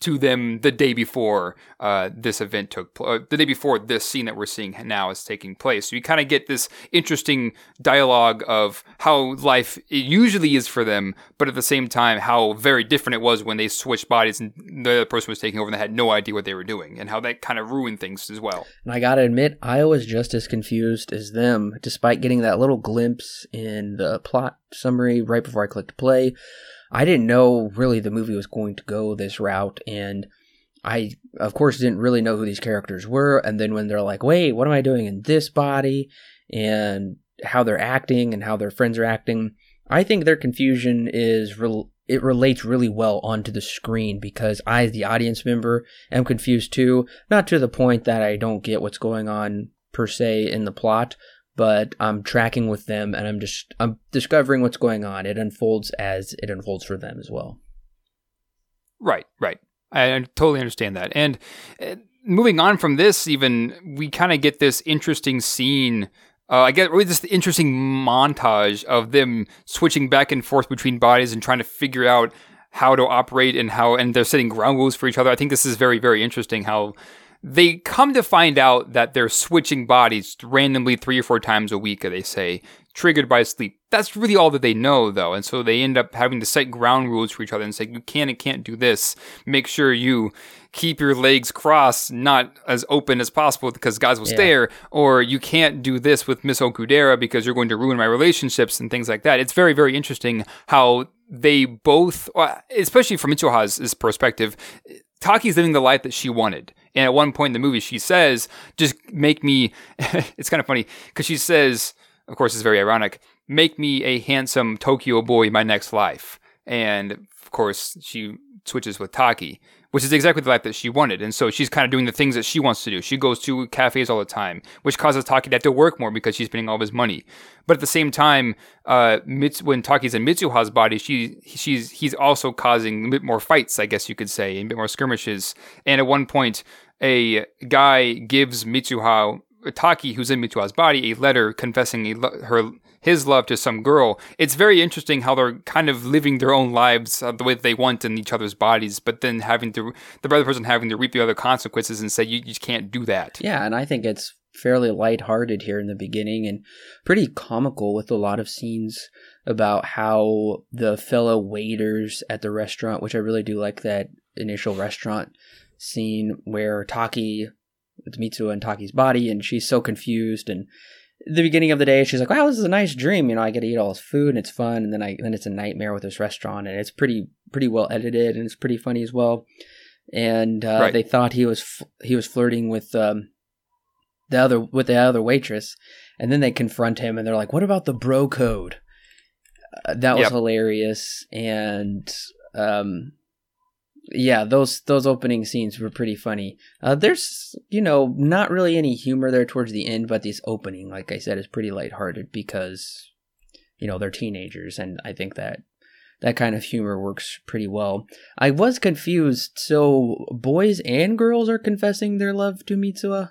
to them the day before uh, this event took place, uh, the day before this scene that we're seeing now is taking place. So you kind of get this interesting dialogue of how life usually is for them, but at the same time, how very different it was when they switched bodies and the other person was taking over and they had no idea what they were doing, and how that kind of ruined things as well. And I gotta admit, I was just as confused as them, despite getting that little glimpse in the plot summary right before I clicked play. I didn't know really the movie was going to go this route, and I, of course, didn't really know who these characters were. And then when they're like, wait, what am I doing in this body? And how they're acting and how their friends are acting, I think their confusion is real. It relates really well onto the screen because I, as the audience member, am confused too. Not to the point that I don't get what's going on per se in the plot, but I'm tracking with them and I'm just I'm discovering what's going on. It unfolds as it unfolds for them as well. Right, right. I, I totally understand that. And uh, moving on from this, even we kind of get this interesting scene. Uh, I get really this interesting montage of them switching back and forth between bodies and trying to figure out how to operate and how, and they're setting ground rules for each other. I think this is very, very interesting how they come to find out that they're switching bodies randomly three or four times a week, they say, triggered by sleep. That's really all that they know, though. And so they end up having to set ground rules for each other and say, you can and can't do this. Make sure you keep your legs crossed, not as open as possible because guys will yeah. stare. Or you can't do this with Miss Okudera because you're going to ruin my relationships and things like that. It's very, very interesting how they both, uh, especially from Mitsuha's perspective, Taki's living the life that she wanted. And at one point in the movie, she says, just make me, it's kind of funny because she says, of course, it's very ironic, make me a handsome Tokyo boy my next life. And of course, she switches with Taki which is exactly the life that she wanted. And so she's kind of doing the things that she wants to do. She goes to cafes all the time, which causes Taki to have to work more because she's spending all of his money. But at the same time, uh, Mits- when Taki's in Mitsuha's body, she she's he's also causing a bit more fights, I guess you could say, and a bit more skirmishes. And at one point, a guy gives Mitsuha Taki, who's in Mitsuha's body, a letter confessing a, her his love to some girl. It's very interesting how they're kind of living their own lives uh, the way that they want in each other's bodies, but then having to the other person having to reap the other consequences and say you, you can't do that. Yeah, and I think it's fairly lighthearted here in the beginning and pretty comical with a lot of scenes about how the fellow waiters at the restaurant, which I really do like that initial restaurant scene where Taki it's Mitsuha and Taki's body and she's so confused and the beginning of the day she's like wow this is a nice dream you know i get to eat all this food and it's fun and then i then it's a nightmare with this restaurant and it's pretty pretty well edited and it's pretty funny as well and uh, right. they thought he was he was flirting with um, the other with the other waitress, and then they confront him and they're like, "What about the bro code?" Uh, that was yep. hilarious, and um, yeah, those those opening scenes were pretty funny. Uh, there's you know not really any humor there towards the end, but this opening, like I said, is pretty lighthearted because you know they're teenagers, and I think that that kind of humor works pretty well. I was confused. So boys and girls are confessing their love to Mitsuha.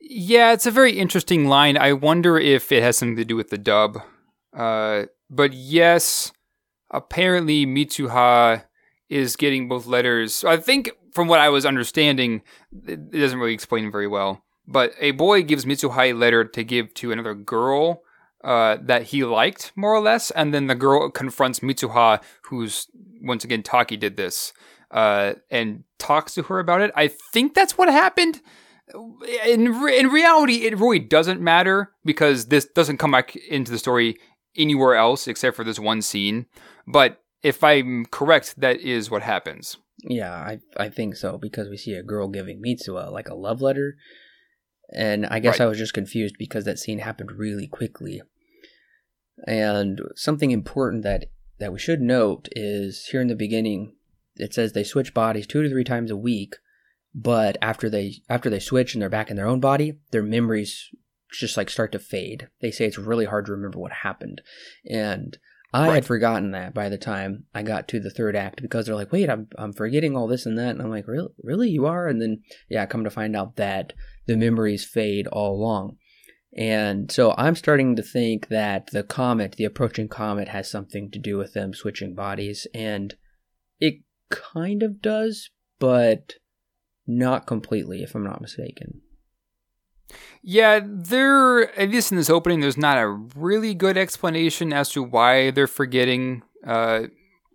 Yeah, it's a very interesting line. I wonder if it has something to do with the dub. Uh, but yes, apparently Mitsuha is getting both letters. I think from what I was understanding, it doesn't really explain very well. But a boy gives Mitsuha a letter to give to another girl uh, that he liked, more or less, and then the girl confronts Mitsuha, who's once again Taki did this, uh, and talks to her about it. I think that's what happened in in reality, it really doesn't matter because this doesn't come back into the story anywhere else except for this one scene. But if I'm correct, that is what happens. Yeah, I I think so because we see a girl giving Mitsuha like a love letter, and I guess right. I was just confused because that scene happened really quickly. And something important that that we should note is here in the beginning, it says they switch bodies two to three times a week but after they after they switch and they're back in their own body their memories just like start to fade they say it's really hard to remember what happened and i right. had forgotten that by the time i got to the third act because they're like wait i'm, I'm forgetting all this and that and i'm like really really you are and then yeah I come to find out that the memories fade all along and so i'm starting to think that the comet the approaching comet has something to do with them switching bodies and it kind of does but not completely, if I'm not mistaken. Yeah, there, at least in this opening, there's not a really good explanation as to why they're forgetting. Uh,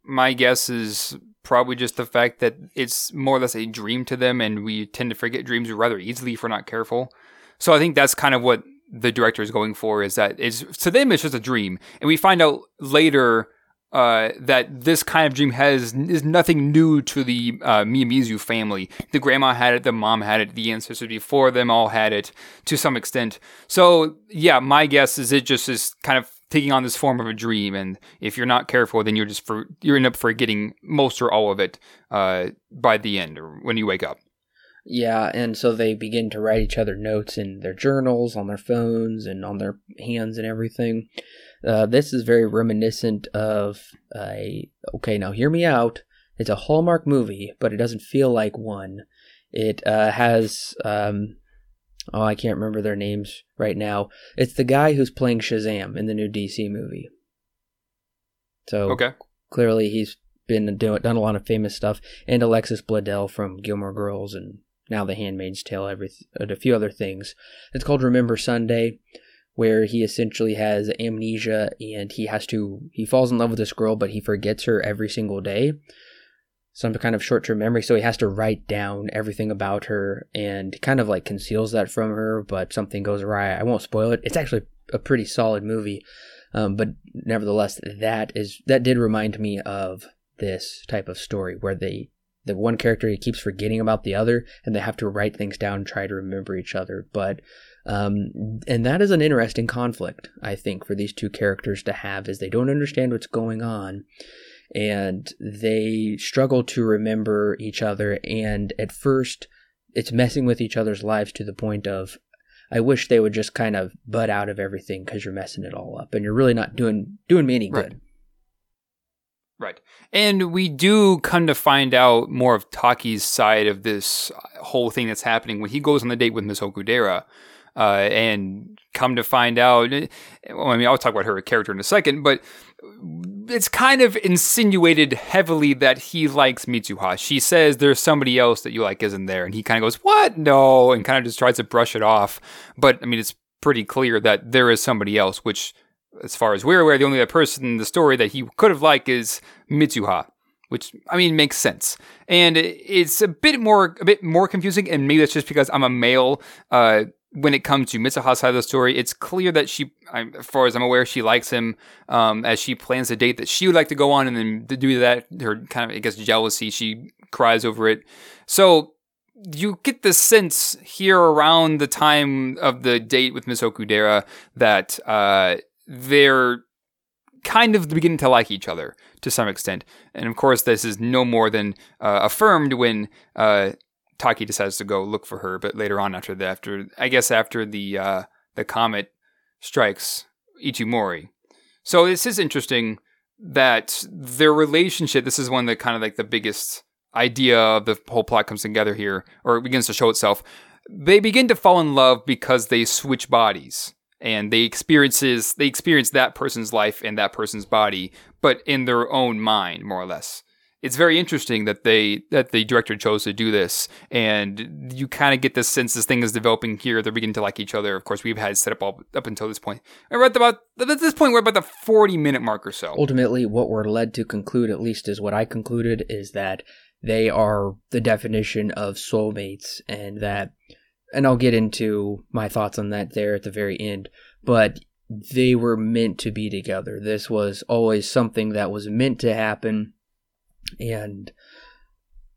my guess is probably just the fact that it's more or less a dream to them, and we tend to forget dreams rather easily if we're not careful. So I think that's kind of what the director is going for is that it's to them it's just a dream, and we find out later uh, that this kind of dream has is nothing new to the uh, Miyamizu family. The grandma had it, the mom had it, the ancestors before them all had it to some extent. So yeah, my guess is it just is kind of taking on this form of a dream, and if you're not careful, then you're just for you end up forgetting most or all of it uh, by the end or when you wake up. Yeah, and so they begin to write each other notes in their journals, on their phones, and on their hands and everything. Uh, this is very reminiscent of a. Okay, now hear me out. It's a Hallmark movie, but it doesn't feel like one. It uh, has. Um, oh, I can't remember their names right now. It's the guy who's playing Shazam in the new DC movie. So okay. clearly he's been doing done a lot of famous stuff, and Alexis Bledel from Gilmore Girls and now The Handmaid's Tale, every and a few other things. It's called Remember Sunday where he essentially has amnesia and he has to he falls in love with this girl but he forgets her every single day. Some kind of short-term memory. So he has to write down everything about her and kind of like conceals that from her but something goes awry. I won't spoil it. It's actually a pretty solid movie. Um, but nevertheless that is that did remind me of this type of story where they the one character keeps forgetting about the other and they have to write things down and try to remember each other. But um, and that is an interesting conflict, I think, for these two characters to have, is they don't understand what's going on, and they struggle to remember each other. And at first, it's messing with each other's lives to the point of, I wish they would just kind of butt out of everything because you're messing it all up, and you're really not doing doing me any good. Right. Right. And we do come to find out more of Taki's side of this whole thing that's happening when he goes on the date with Miss Okudera uh, and come to find out, well, I mean, I'll talk about her character in a second, but it's kind of insinuated heavily that he likes Mitsuha. She says there's somebody else that you like isn't there, and he kind of goes, "What? No," and kind of just tries to brush it off. But I mean, it's pretty clear that there is somebody else. Which, as far as we're aware, the only other person in the story that he could have liked is Mitsuha. Which I mean makes sense, and it's a bit more a bit more confusing, and maybe that's just because I'm a male. Uh, when it comes to Mitsuha's side of the story, it's clear that she, as far as I'm aware, she likes him um, as she plans a date that she would like to go on, and then to do that, her kind of, I guess, jealousy, she cries over it. So you get the sense here around the time of the date with Miss Okudera that uh, they're kind of beginning to like each other to some extent. And of course, this is no more than uh, affirmed when uh, Taki decides to go look for her, but later on after the after I guess after the uh, the comet strikes Ichimori. So this is interesting that their relationship. This is one the kind of like the biggest idea of the whole plot comes together here, or it begins to show itself. They begin to fall in love because they switch bodies and they experiences they experience that person's life and that person's body, but in their own mind, more or less it's very interesting that they that the director chose to do this, and you kind of get this sense this thing is developing here. They're beginning to like each other. Of course, we've had set up all up until this point. And at about at this point we're about the forty minute mark or so. Ultimately, what we're led to conclude, at least is what I concluded, is that they are the definition of soulmates, and that, and I'll get into my thoughts on that there at the very end. But they were meant to be together. This was always something that was meant to happen and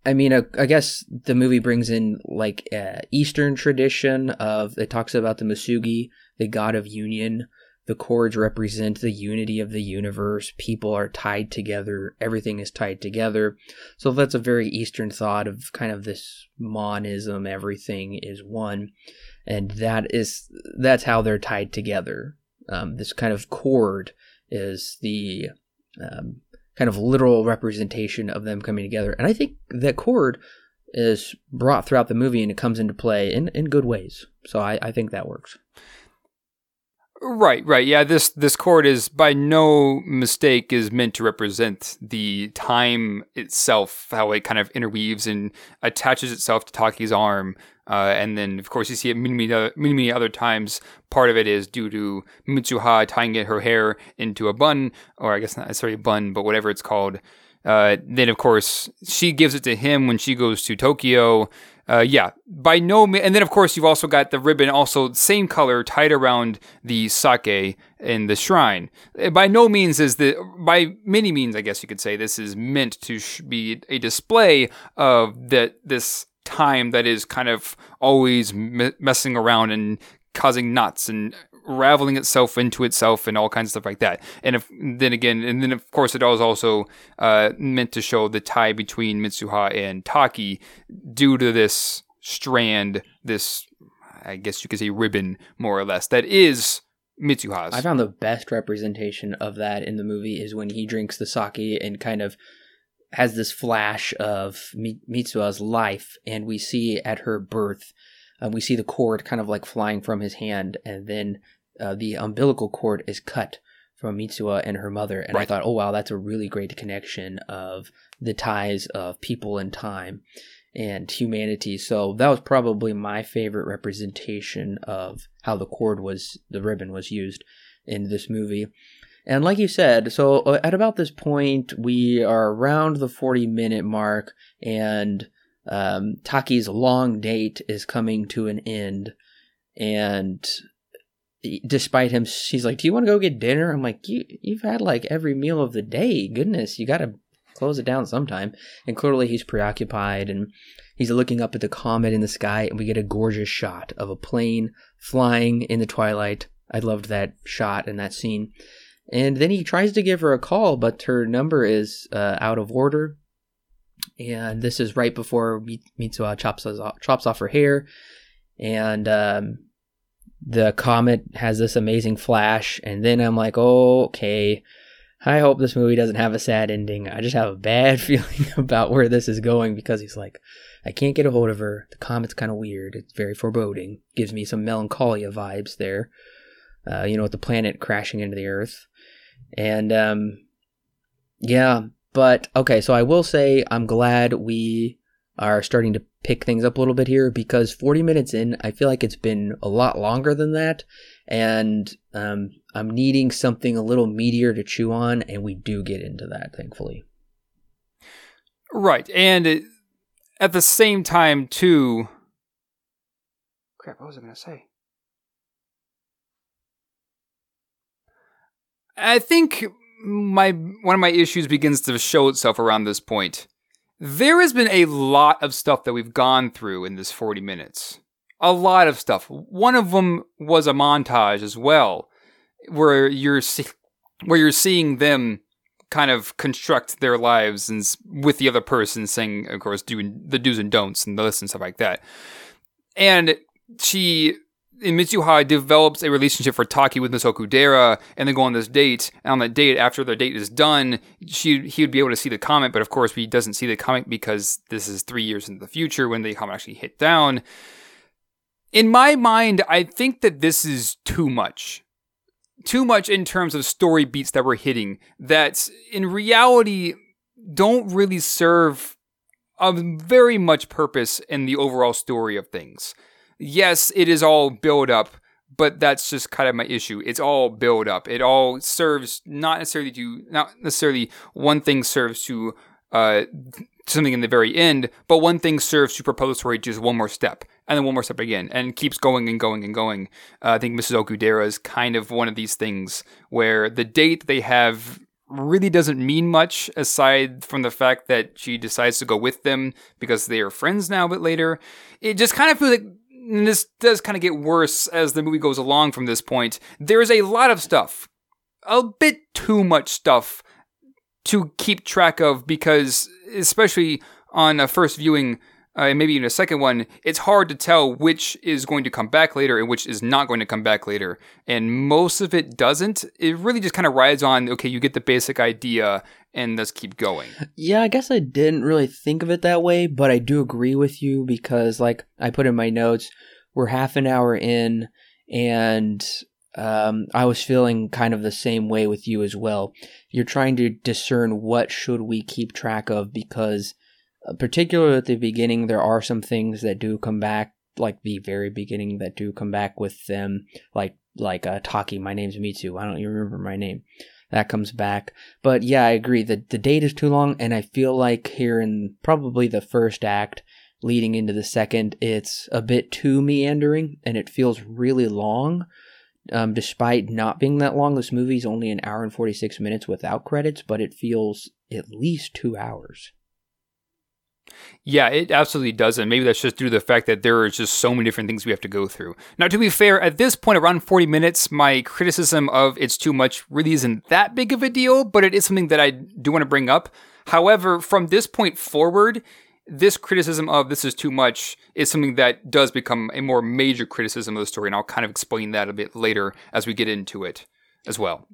I mean, I, guess the movie brings in like a Eastern tradition of it talks about the Musugi, the god of union. The cords represent the unity of the universe. People are tied together. Everything is tied together. So that's a very Eastern thought of kind of this monism. Everything is one, and that is that's how they're tied together. Um, this kind of cord is the um, kind of literal representation of them coming together. And I think that chord is brought throughout the movie and it comes into play in, in good ways. So I, I think that works. Right, right. Yeah, this this cord is by no mistake is meant to represent the time itself, how it kind of interweaves and attaches itself to Taki's arm. Uh, and then, of course, you see it many, many, other, many, other times. Part of it is due to Mitsuha tying her hair into a bun, or I guess not necessarily a bun, but whatever it's called. Uh, then, of course, she gives it to him when she goes to Tokyo uh, yeah, by no means. and then of course you've also got the ribbon, also same color, tied around the sake in the shrine. Uh, by no means is the by many means, I guess you could say this is meant to sh- be a display of that this time that is kind of always me- messing around and causing knots and raveling itself into itself and all kinds of stuff like that. And if then again, and then of course it was also uh, meant to show the tie between Mitsuha and Taki due to this strand, this I guess you could say ribbon, more or less, that is Mitsuha's. I found the best representation of that in the movie is when he drinks the sake and kind of has this flash of Mitsuha's life, and we see at her birth uh, we see the cord kind of like flying from his hand, and then uh, the umbilical cord is cut from Mitsuha and her mother. And right. I thought, oh wow, that's a really great connection of the ties of people and time and humanity. So that was probably my favorite representation of how the cord was, the ribbon was used in this movie. And like you said, so uh, at about this point, we are around the 40 minute mark, and um, Taki's long date is coming to an end, and despite him, she's like, "Do you want to go get dinner?" I'm like, "You you've had like every meal of the day. Goodness, you got to close it down sometime." And clearly, he's preoccupied, and he's looking up at the comet in the sky, and we get a gorgeous shot of a plane flying in the twilight. I loved that shot and that scene. And then he tries to give her a call, but her number is uh, out of order and this is right before Mitsuha chops off, chops off her hair, and um, the comet has this amazing flash, and then I'm like, oh, okay, I hope this movie doesn't have a sad ending. I just have a bad feeling about where this is going because he's like, I can't get a hold of her. The comet's kind of weird. It's very foreboding. Gives me some melancholia vibes there. Uh, you know, with the planet crashing into the Earth. And, um, yeah, but okay, so I will say I'm glad we are starting to pick things up a little bit here because 40 minutes in, I feel like it's been a lot longer than that. And um, I'm needing something a little meatier to chew on, and we do get into that, thankfully. Right. And it, at the same time, too. Crap, what was I going to say? I think my one of my issues begins to show itself around this point. There has been a lot of stuff that we've gone through in this 40 minutes. A lot of stuff. One of them was a montage as well, where you're see- where you're seeing them kind of construct their lives and with the other person saying, of course, doing the do's and don'ts and the lists and stuff like that. And she in Mitsuhai develops a relationship for Taki with Miss Okudera and then go on this date. And on that date, after the date is done, she he would be able to see the comet, but of course he doesn't see the comet because this is three years into the future when the comet actually hit down. In my mind, I think that this is too much. Too much in terms of story beats that we're hitting that in reality don't really serve a very much purpose in the overall story of things yes, it is all build up, but that's just kind of my issue. It's all build up. It all serves not necessarily to not necessarily one thing serves to uh, something in the very end, but one thing serves to story just one more step, and then one more step again, and keeps going and going and going. Uh, I think Mrs. Okudera is kind of one of these things where the date they have really doesn't mean much aside from the fact that she decides to go with them because they are friends now, but later. It just kind of feels like and this does kind of get worse as the movie goes along from this point. There's a lot of stuff, a bit too much stuff to keep track of because, especially on a first viewing, and maybe even a second one, it's hard to tell which is going to come back later and which is not going to come back later. And most of it doesn't. It really just kind of rides on okay, you get the basic idea and let's keep going. Yeah, I guess I didn't really think of it that way, but I do agree with you because, like I put in my notes, we're half an hour in and um, I was feeling kind of the same way with you as well. You're trying to discern what should we keep track of because uh, particularly at the beginning, there are some things that do come back, like the very beginning that do come back with them, like like uh, Taki. My name's Mitsu. I don't even remember my name. That comes back, but yeah, I agree. the The date is too long, and I feel like here in probably the first act, leading into the second, it's a bit too meandering, and it feels really long. Um, despite not being that long, this movie's only an hour and forty six minutes without credits, but it feels at least two hours. Yeah, it absolutely doesn't. Maybe that's just due to the fact that there are just so many different things we have to go through. Now, to be fair, at this point, around 40 minutes, my criticism of it's too much really isn't that big of a deal, but it is something that I do want to bring up. However, from this point forward, this criticism of this is too much is something that does become a more major criticism of the story, and I'll kind of explain that a bit later as we get into it as well.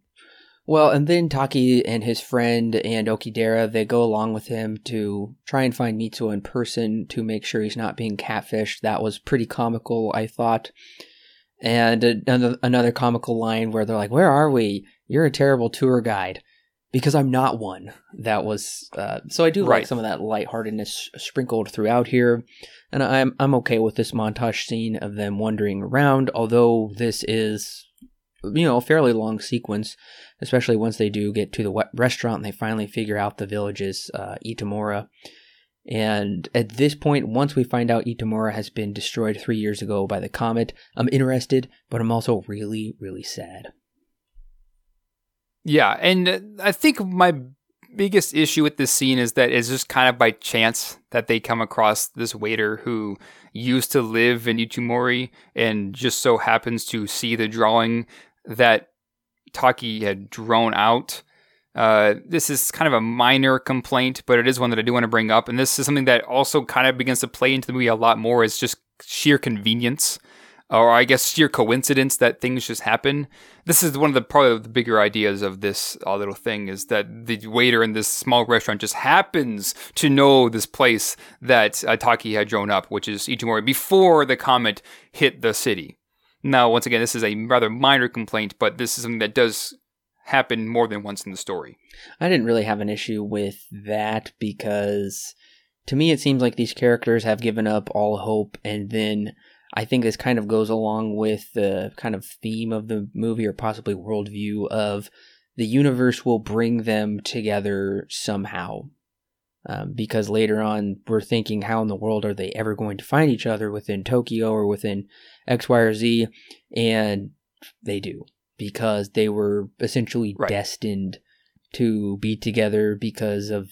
Well, and then Taki and his friend and Okudera, they go along with him to try and find Mitsuha in person to make sure he's not being catfished. That was pretty comical, I thought. And another, another comical line where they're like, Where are we? You're a terrible tour guide. Because I'm not one. That was uh, so. I do right. like some of that lightheartedness sprinkled throughout here, and I'm I'm okay with this montage scene of them wandering around. Although this is, you know, a fairly long sequence especially once they do get to the restaurant and they finally figure out the village's uh, Itamura. And at this point, once we find out Itamura has been destroyed three years ago by the comet, I'm interested, but I'm also really, really sad. Yeah, and I think my biggest issue with this scene is that it's just kind of by chance that they come across this waiter who used to live in Itomori and just so happens to see the drawing that Taki had drawn out. Uh, this is kind of a minor complaint, but it is one that I do want to bring up. And this is something that also kind of begins to play into the movie a lot more. Is just sheer convenience. or I guess sheer coincidence that things just happen. This is one of the probably the bigger ideas of this uh, little thing is that the waiter in this small restaurant just happens to know this place that uh, Taki had drawn up, which is Ichimori, before the comet hit the city. Now, once again, this is a rather minor complaint, but this is something that does happen more than once in the story. I didn't really have an issue with that because to me it seems like these characters have given up all hope and then I think this kind of goes along with the kind of theme of the movie or possibly worldview of the universe will bring them together somehow. Um, because later on, we're thinking, how in the world are they ever going to find each other within Tokyo or within X, Y, or Z? And they do, because they were essentially right. destined to be together because of,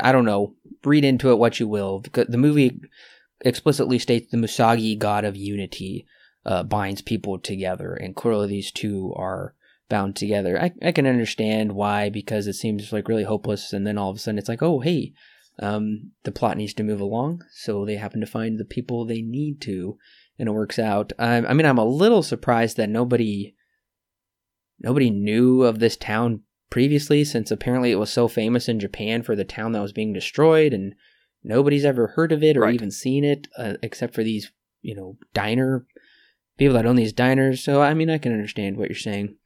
I don't know, read into it what you will. Because the movie explicitly states the Musagi god of unity uh, binds people together, and clearly these two are bound together. I, I can understand why, because it seems like really hopeless, and then all of a sudden it's like, oh, hey, um, the plot needs to move along, so they happen to find the people they need to, and it works out. I, I mean, I'm a little surprised that nobody nobody knew of this town previously, since apparently it was so famous in Japan for the town that was being destroyed, and Nobody's ever heard of it or right. even seen it, uh, except for these, you know, diner people that own these diners. So, I mean, I can understand what you're saying.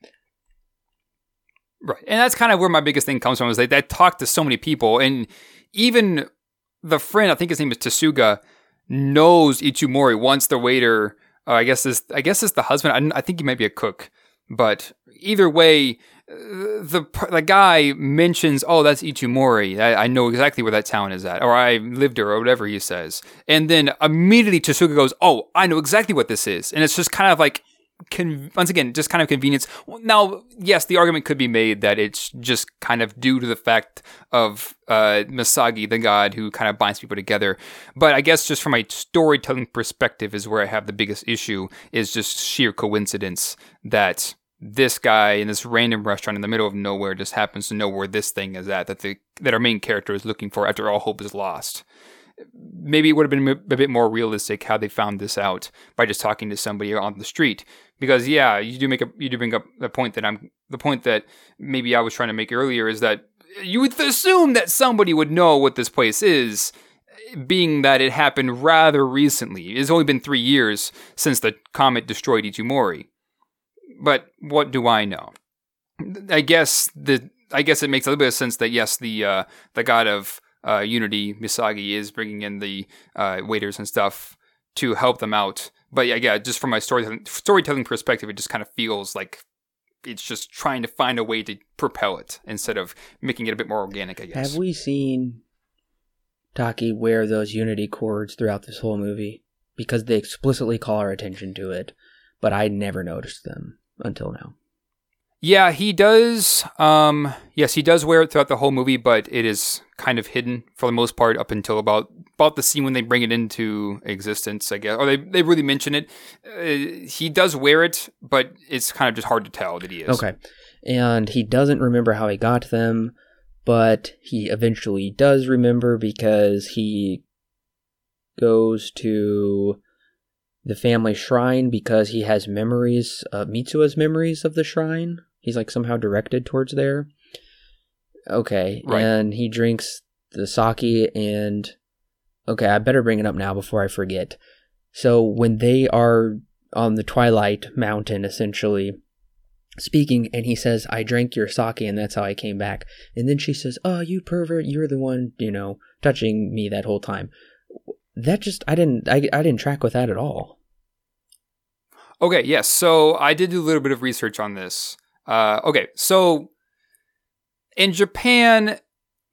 Right. And that's kind of where my biggest thing comes from is that I talked to so many people, and even the friend, I think his name is Tsuga, knows Ichimori once the waiter. Uh, I guess is I guess is the husband. I, I think he might be a cook, but either way, the the guy mentions, "Oh, that's Ichimori. I, I, know exactly where that town is at, or I lived there, or whatever he says." And then immediately Tsuga goes, "Oh, I know exactly what this is," and it's just kind of like, con- once again, just kind of convenience. Now, yes, the argument could be made that it's just kind of due to the fact of uh, the god who kind of binds people together. But I guess just from a storytelling perspective, is where I have the biggest issue. Is just sheer coincidence that this guy in this random restaurant in the middle of nowhere just happens to know where this thing is at that the that our main character is looking for after all hope is lost. Maybe it would have been a bit more realistic how they found this out by just talking to somebody on the street. Because yeah, you do make a you do bring up the point that I'm the point that maybe I was trying to make earlier is that you would assume that somebody would know what this place is, being that it happened rather recently. It's only been three years since the comet destroyed Ichimori but what do I know? I guess the I guess it makes a little bit of sense that yes, the uh, the god of uh, unity Misagi is bringing in the uh, waiters and stuff to help them out. But yeah, yeah, just from my storytelling storytelling perspective, it just kind of feels like it's just trying to find a way to propel it instead of making it a bit more organic. I guess. Have we seen Taki wear those unity cords throughout this whole movie? Because they explicitly call our attention to it, but I never noticed them until now. Yeah, he does. Um, yes, he does wear it throughout the whole movie, but it is kind of hidden for the most part up until about about the scene when they bring it into existence, I guess, or they they really mention it. Uh, he does wear it, but it's kind of just hard to tell that he is. Okay, and he doesn't remember how he got them, but he eventually does remember because he goes to the family shrine because he has memories, uh, Mitsuha's memories of the shrine. He's like somehow directed towards there. Okay, right. and he drinks the sake and okay, I better bring it up now before I forget. So when they are on the Twilight Mountain, essentially speaking, and he says, "I drank your sake, and that's how I came back." And then she says, "Oh, you pervert! You're the one, you know, touching me that whole time." that just I didn't I, I didn't track with that at all. Okay, yes. So I did do a little bit of research on this. Uh, okay, so in Japan,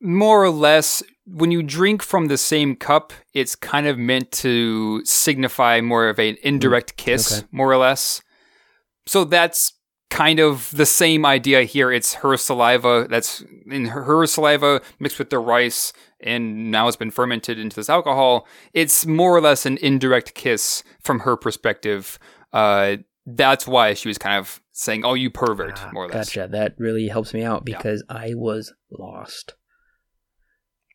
more or less, when you drink from the same cup, it's kind of meant to signify more of an indirect mm, kiss, okay. more or less. So that's kind of the same idea here. It's her saliva that's in her saliva mixed with the rice, and now it's been fermented into this alcohol. It's more or less an indirect kiss from her perspective. Uh, that's why she was kind of saying, "Oh, you pervert," ah, more or less. Gotcha. That really helps me out because yeah. I was lost.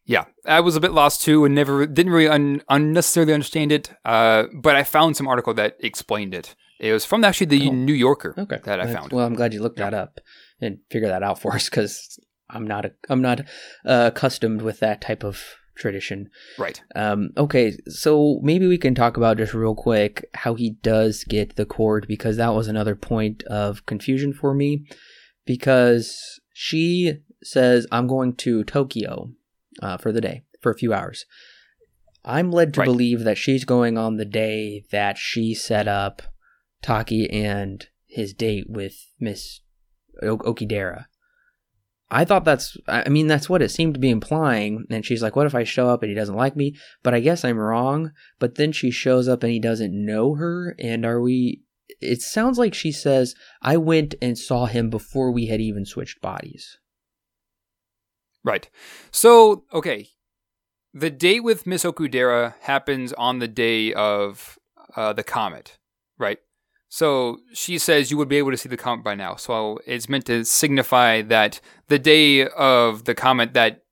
Yeah, I was a bit lost too, and never didn't really un- unnecessarily understand it. Uh, but I found some article that explained it. It was from actually the Oh. New Yorker Okay, that I found. Well, I'm glad you looked that up and figured that out for us because I'm not a, I'm not uh, accustomed with that type of tradition. right. Um, okay, so maybe we can talk about just real quick how he does get the cord because that was another point of confusion for me. Because she says, I'm going to Tokyo uh, for the day, for a few hours. I'm led to Right. believe that she's going on the day that she set up Taki and his date with Miss Okudera. I thought that's, I mean, that's what it seemed to be implying. And she's like, what if I show up and he doesn't like me? But I guess I'm wrong. But then she shows up and he doesn't know her. And are we, it sounds like she says, I went and saw him before we had even switched bodies. Right. So, okay. The date with Miss Okudera happens on the day of uh, the comet, right? So she says you would be able to see the comet by now. So it's meant to signify that the day of the comet that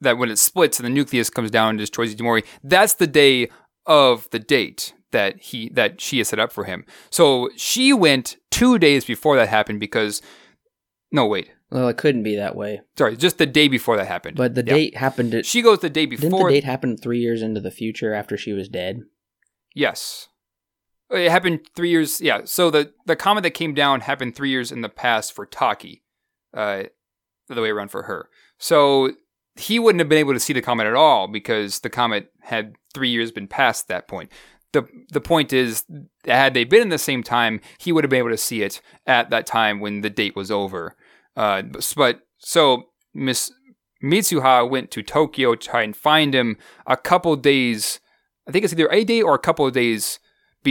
that when it splits and the nucleus comes down and destroys Itomori, that's the day of the date that he that she has set up for him. So she went two days before that happened because no wait. Well, it couldn't be that way. Sorry, just the day before that happened. But the Yeah. date happened She goes the day before. didn't the date happen three years into the future after she was dead? Yes. It happened three years. Yeah. So the, the comet that came down happened three years in the past for Taki, uh, the way around for her. So he wouldn't have been able to see the comet at all because the comet had three years been past that point. The, the point is, had they been in the same time, he would have been able to see it at that time when the date was over. Uh, but so Miss Mitsuha went to Tokyo to try and find him a couple days. I think it's either a day or a couple of days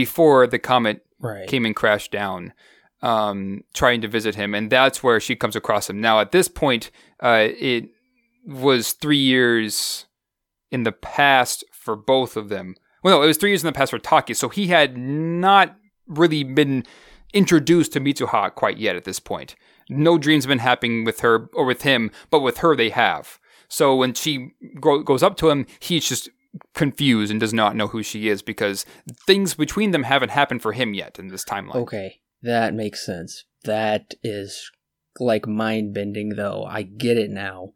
before the comet Right. came and crashed down, um, trying to visit him, and that's where she comes across him. Now, at this point, uh, it was three years in the past for both of them. Well, no, it was three years in the past for Taki, so he had not really been introduced to Mitsuha quite yet at this point. No dreams have been happening with her or with him, but with her they have. So when she go- goes up to him, he's just confused and does not know who she is because things between them haven't happened for him yet in this timeline. Okay, that makes sense. That is like mind bending, though. I get it now.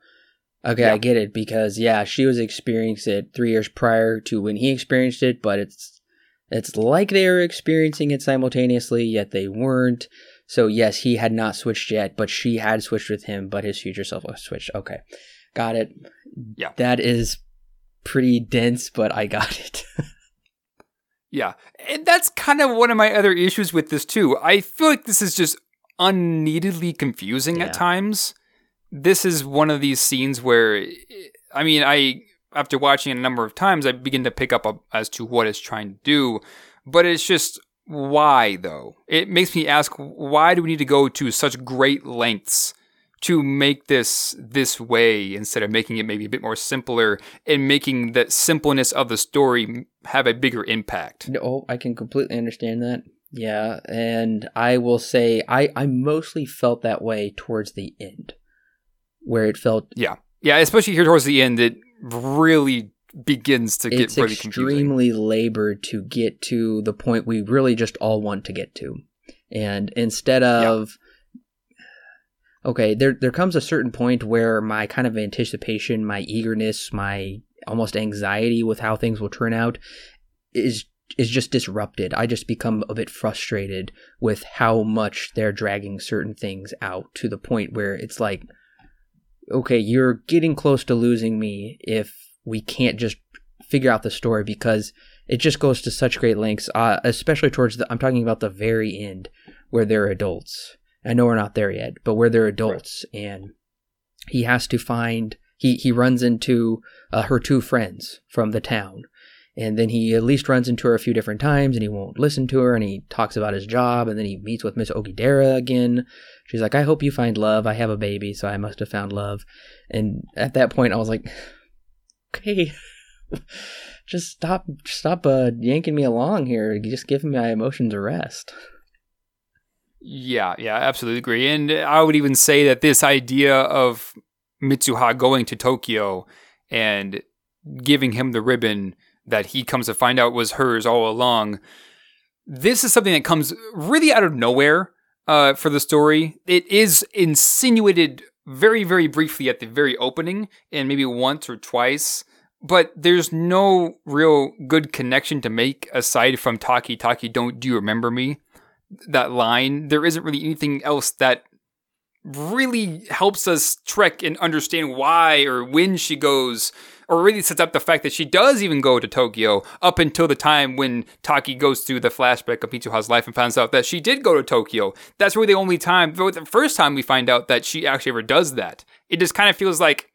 Okay, Yeah. I get it because yeah, she was experiencing it three years prior to when he experienced it, but it's it's like they were experiencing it simultaneously, yet they weren't. So yes, he had not switched yet, but she had switched with him, but his future self was switched. Okay, got it. Yeah. that is pretty dense, but I got it. Yeah. And that's kind of one of my other issues with this too. I feel like this is just unneededly confusing Yeah. at times. This is one of these scenes where I mean, I after watching it a number of times, I begin to pick up a, as to what it's trying to do, but it's just why though? It makes me ask why do we need to go to such great lengths to make this this way instead of making it maybe a bit more simpler and making the simpleness of the story have a bigger impact. Oh, I can completely understand that. Yeah, and I will say I I mostly felt that way towards the end, where it felt Yeah, yeah, especially here towards the end, it really begins to get really confusing. extremely labored to get to the point we really just all want to get to, and instead of okay, there there comes a certain point where my kind of anticipation, my eagerness, my almost anxiety with how things will turn out is is just disrupted. I just become a bit frustrated with how much they're dragging certain things out to the point where it's like okay, you're getting close to losing me if we can't just figure out the story because it just goes to such great lengths, uh, especially towards the. I'm talking about the very end where they're adults. I know we're not there yet, but where they're adults, and he has to find. He he runs into uh, her two friends from the town, and then he at least runs into her a few different times, and he won't listen to her, and he talks about his job, and then he meets with Miss Okudera again. She's like, "I hope you find love. I have a baby, so I must have found love." And at that point, I was like, "Okay." just stop stop uh yanking me along here just give my emotions a rest Yeah, yeah, absolutely agree. And I would even say that this idea of Mitsuha going to Tokyo and giving him the ribbon that he comes to find out was hers all along. This is something that comes really out of nowhere uh, for the story. It is insinuated very, very briefly at the very opening, and maybe once or twice. But there's no real good connection to make aside from Taki Taki, don't do you remember me? That line. There isn't really anything else that really helps us trek and understand why or when she goes or really sets up the fact that she does even go to Tokyo up until the time when Taki goes through the flashback of Mitsuha's life and finds out that she did go to Tokyo. That's really the only time, the first time we find out that she actually ever does that. It just kind of feels like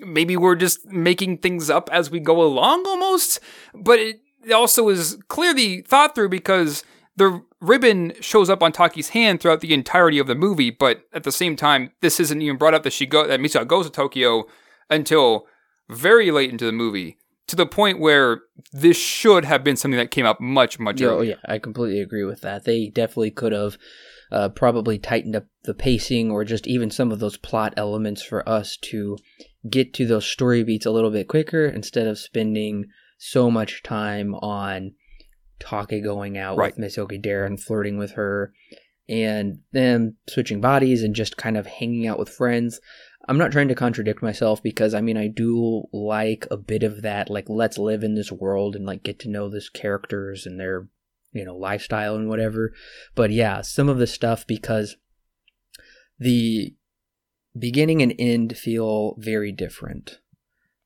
maybe we're just making things up as we go along almost, but it also is clearly thought through because the ribbon shows up on Taki's hand throughout the entirety of the movie, but at the same time, this isn't even brought up that she go that Mitsuha goes to Tokyo until very late into the movie to the point where this should have been something that came up much much earlier. oh, yeah, I completely agree with that. They definitely could have uh, probably tightened up the pacing or just even some of those plot elements for us to get to those story beats a little bit quicker instead of spending so much time on Taki going out right. with Miss Okudera and flirting with her and them switching bodies and just kind of hanging out with friends. I'm not trying to contradict myself because I mean I do like a bit of that like let's live in this world and like get to know this characters and their you know lifestyle and whatever. But yeah, some of the stuff because the beginning and end feel very different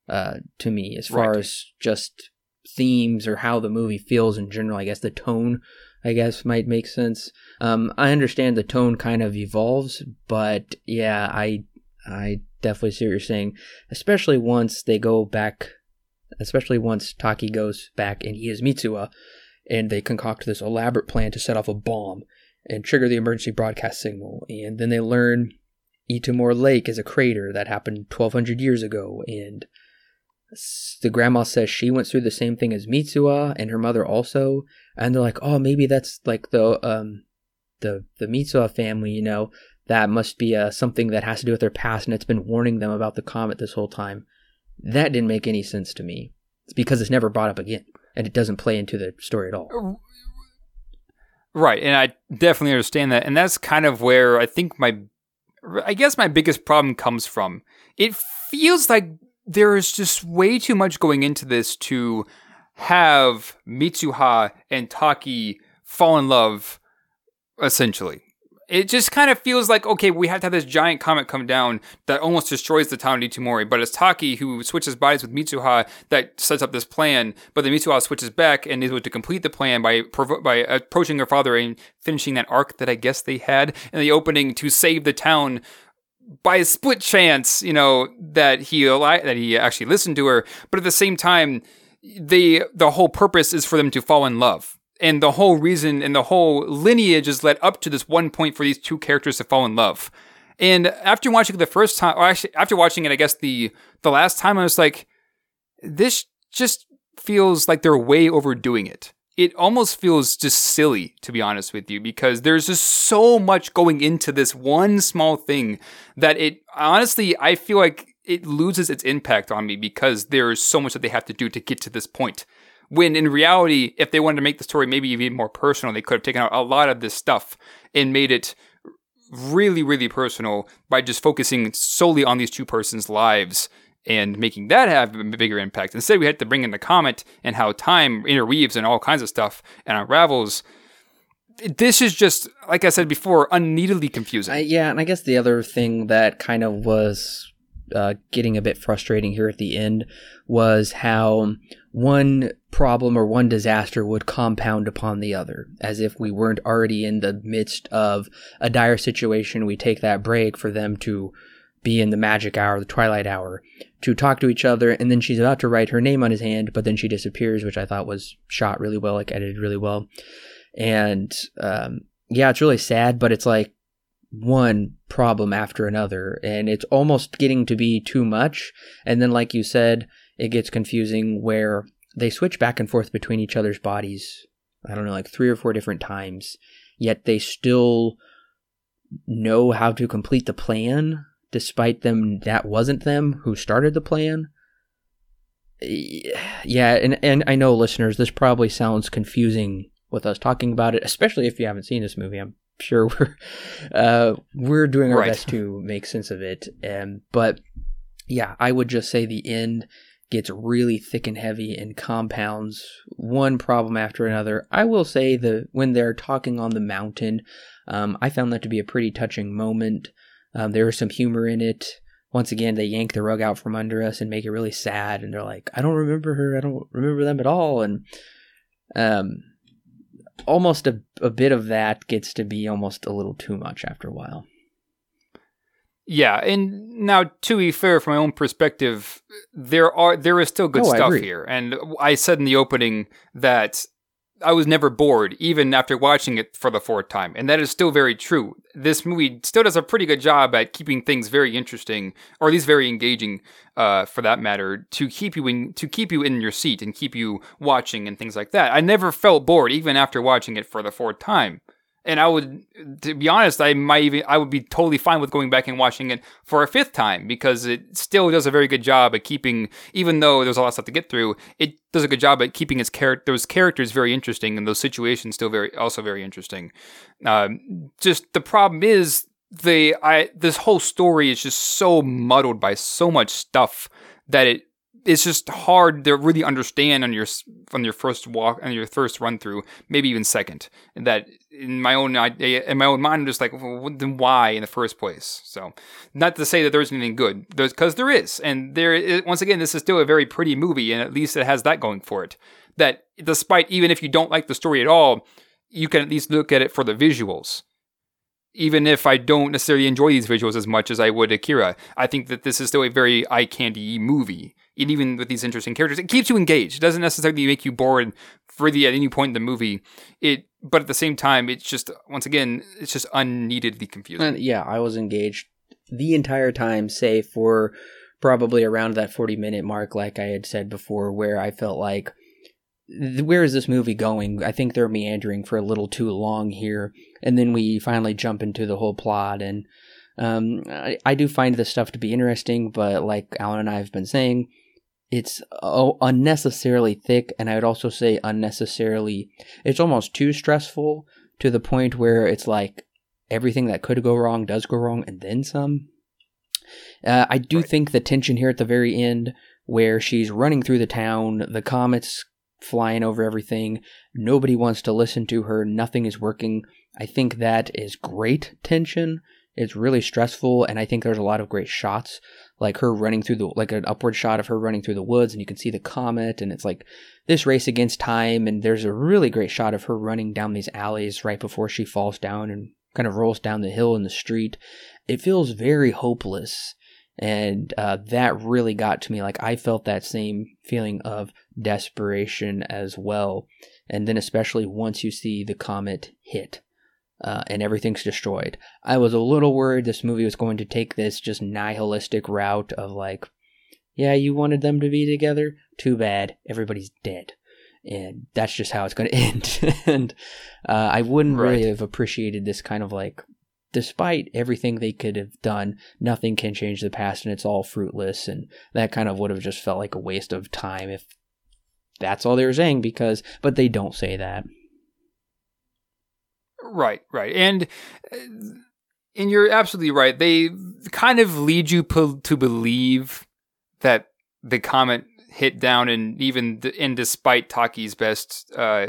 uh, to me as far right. as just themes or how the movie feels in general. I guess the tone, I guess, might make sense. Um, I understand the tone kind of evolves, but yeah, I I definitely see what you're saying, especially once they go back, especially once Taki goes back and he is Mitsuha, and they concoct this elaborate plan to set off a bomb and trigger the emergency broadcast signal, and then they learn Itomori Lake is a crater that happened 1200 years ago, and the grandma says she went through the same thing as Mitsuha and her mother also, and they're like, oh, maybe that's like the um the the Mitsuha family, you know, that must be uh, something that has to do with their past, and it's been warning them about the comet this whole time. That didn't make any sense to me. It's because it's never brought up again, and it doesn't play into the story at all. Right, and I definitely understand that, and that's kind of where I think my, I guess my biggest problem comes from. It feels like there is just way too much going into this to have Mitsuha and Taki fall in love, essentially it just kind of feels like okay, we have to have this giant comet come down that almost destroys the town of Itomori. But it's Taki who switches bodies with Mitsuha that sets up this plan. But then Mitsuha switches back and is able to complete the plan by by approaching her father and finishing that arc that I guess they had in the opening to save the town by a split chance. You know that he that he actually listened to her, but at the same time, the the whole purpose is for them to fall in love and the whole reason and the whole lineage is led up to this one point for these two characters to fall in love. And after watching the first time, or actually after watching it, I guess the the last time, I was like, this just feels like they're way overdoing it. It almost feels just silly, to be honest with you, because there's just so much going into this one small thing that it honestly, I feel like it loses its impact on me because there's so much that they have to do to get to this point. When in reality, if they wanted to make the story maybe even more personal, they could have taken out a lot of this stuff and made it really, really personal by just focusing solely on these two persons' lives and making that have a bigger impact. Instead, we had to bring in the comet and how time interweaves and all kinds of stuff and unravels. This is just, like I said before, unneededly confusing. Yeah, and I guess the other thing that kind of was uh, getting a bit frustrating here at the end was how one problem or one disaster would compound upon the other, as if we weren't already in the midst of a dire situation. We take that break for them to be in the magic hour, the twilight hour, to talk to each other, and then she's about to write her name on his hand, but then she disappears, which I thought was shot really well, like edited really well. And um, yeah, it's really sad, but it's like one problem after another, and it's almost getting to be too much. And then, like you said, it gets confusing where they switch back and forth between each other's bodies. I don't know, like three or four different times, yet they still know how to complete the plan, despite them that wasn't them who started the plan. yeah, and and I know listeners, this probably sounds confusing with us talking about it, especially if you haven't seen this movie. I'm sure we're uh, we're doing our right. best to make sense of it. Um, but yeah, I would just say the end gets really thick and heavy and compounds one problem after another. I will say that when they're talking on the mountain, um, I found that to be a pretty touching moment. Um, there was some humor in it. Once again, they yank the rug out from under us and make it really sad. And they're like, "I don't remember her. I don't remember them at all." And um, almost a, a bit of that gets to be almost a little too much after a while. Yeah, and now to be fair, from my own perspective, there are there is still good oh, stuff here, and I said in the opening that I was never bored, even after watching it for the fourth time, and that is still very true. This movie still does a pretty good job at keeping things very interesting, or at least very engaging, uh, for that matter, to keep you in to keep you in your seat and keep you watching and things like that. I never felt bored, even after watching it for the fourth time and I would, to be honest, I might even, I would be totally fine with going back and watching it for a fifth time because it still does a very good job at keeping, even though there's a lot of stuff to get through, it does a good job at keeping its char- those characters very interesting and those situations still very, also very interesting. Um, just the problem is the, I, this whole story is just so muddled by so much stuff that it it's just hard to really understand on your on your first walk on your first run through, maybe even second. That in my own in my own mind, I'm just like, well, then why in the first place? So, not to say that there isn't anything good, because there is, and there once again, this is still a very pretty movie, and at least it has that going for it. That despite even if you don't like the story at all, you can at least look at it for the visuals even if I don't necessarily enjoy these visuals as much as I would Akira, I think that this is still a very eye candy movie. And even with these interesting characters, it keeps you engaged. It doesn't necessarily make you bored really at any point in the movie. It, but at the same time, it's just once again, it's just unneededly confusing. And yeah, I was engaged the entire time, say for probably around that forty minute mark, like I had said before, where I felt like where is this movie going? I think they're meandering for a little too long here, and then we finally jump into the whole plot. And um, I, I, do find this stuff to be interesting, but like Alan and I have been saying, it's oh, unnecessarily thick, and I would also say unnecessarily. It's almost too stressful to the point where it's like everything that could go wrong does go wrong, and then some. Uh, I do right. think the tension here at the very end, where she's running through the town, the comets flying over everything. Nobody wants to listen to her. Nothing is working. I think that is great tension. It's really stressful, and I think there's a lot of great shots, like her running through the like an upward shot of her running through the woods, and you can see the comet, and it's like this race against time. And there's a really great shot of her running down these alleys right before she falls down and kind of rolls down the hill in the street. It feels very hopeless and uh, that really got to me like i felt that same feeling of desperation as well and then especially once you see the comet hit uh, and everything's destroyed i was a little worried this movie was going to take this just nihilistic route of like yeah you wanted them to be together too bad everybody's dead and that's just how it's going to end and uh, i wouldn't right. really have appreciated this kind of like despite everything they could have done, nothing can change the past and it's all fruitless. And that kind of would have just felt like a waste of time if that's all they were saying, because, but they don't say that. Right, right. And, uh, and you're absolutely right. They kind of lead you po- to believe that the comet hit down and even, and despite Taki's best, uh,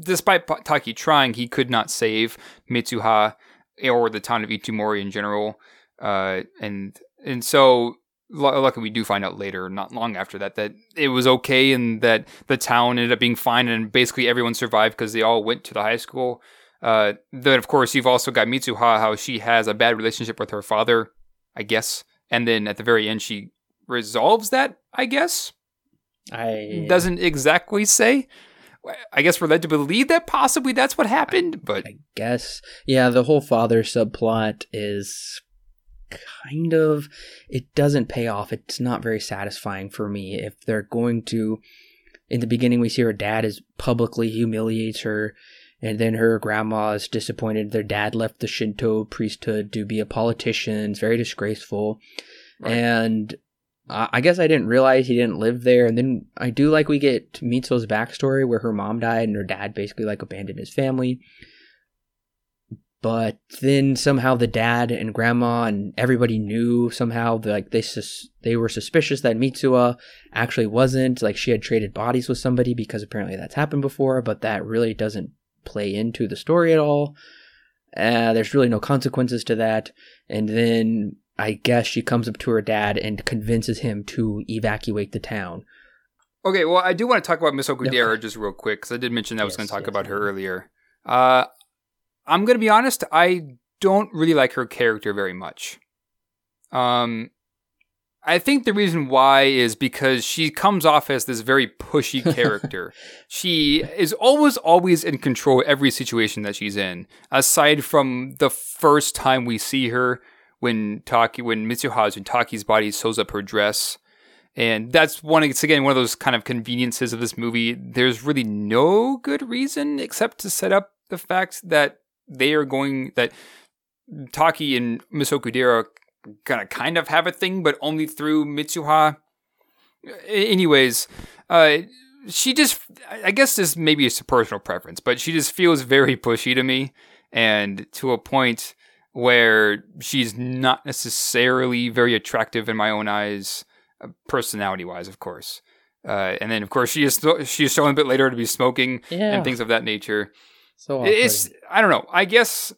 despite Taki trying, he could not save Mitsuha or the town of Itomori in general. Uh, and and so luckily we do find out later, not long after that, that it was okay and that the town ended up being fine and basically everyone survived because they all went to the high school. Uh, then of course you've also got Mitsuha, how she has a bad relationship with her father, I guess, and then at the very end she resolves that, I guess. I doesn't exactly say. I guess we're led to believe that possibly that's what happened, but I guess yeah, the whole father subplot is kind of it doesn't pay off. It's not very satisfying for me if they're going to in the beginning we see her dad is publicly humiliates her and then her grandma is disappointed their dad left the Shinto priesthood to be a politician. It's very disgraceful. Right. And I guess I didn't realize he didn't live there. And then I do like we get Mitsu's backstory where her mom died and her dad basically like abandoned his family. But then somehow the dad and grandma and everybody knew somehow like they sus- they were suspicious that Mitsuha actually wasn't like she had traded bodies with somebody because apparently that's happened before, but that really doesn't play into the story at all. Uh, there's really no consequences to that. And then I guess she comes up to her dad and convinces him to evacuate the town. Okay, well, I do want to talk about Miss Okudera just real quick because I did mention that I was Yes, going to talk yes, about her earlier. Uh, I'm going to be honest, I don't really like her character very much. Um, I think the reason why is because she comes off as this very pushy character. she is always, always in control of every situation that she's in, aside from the first time we see her when Taki, when Mitsuha's when Taki's body sews up her dress. And that's one, it's again one of those kind of conveniences of this movie. There's really no good reason except to set up the fact that they are going, that Taki and Miss Okudera gonna kind of have a thing, but only through Mitsuha. Anyways, uh, she just, I guess this maybe is a personal preference, but she just feels very pushy to me, and to a point where she's not necessarily very attractive in my own eyes, personality wise, of course. Uh, and then, of course, she is she is shown a bit later to be smoking Yeah. and things of that nature. So it's I don't know. I guess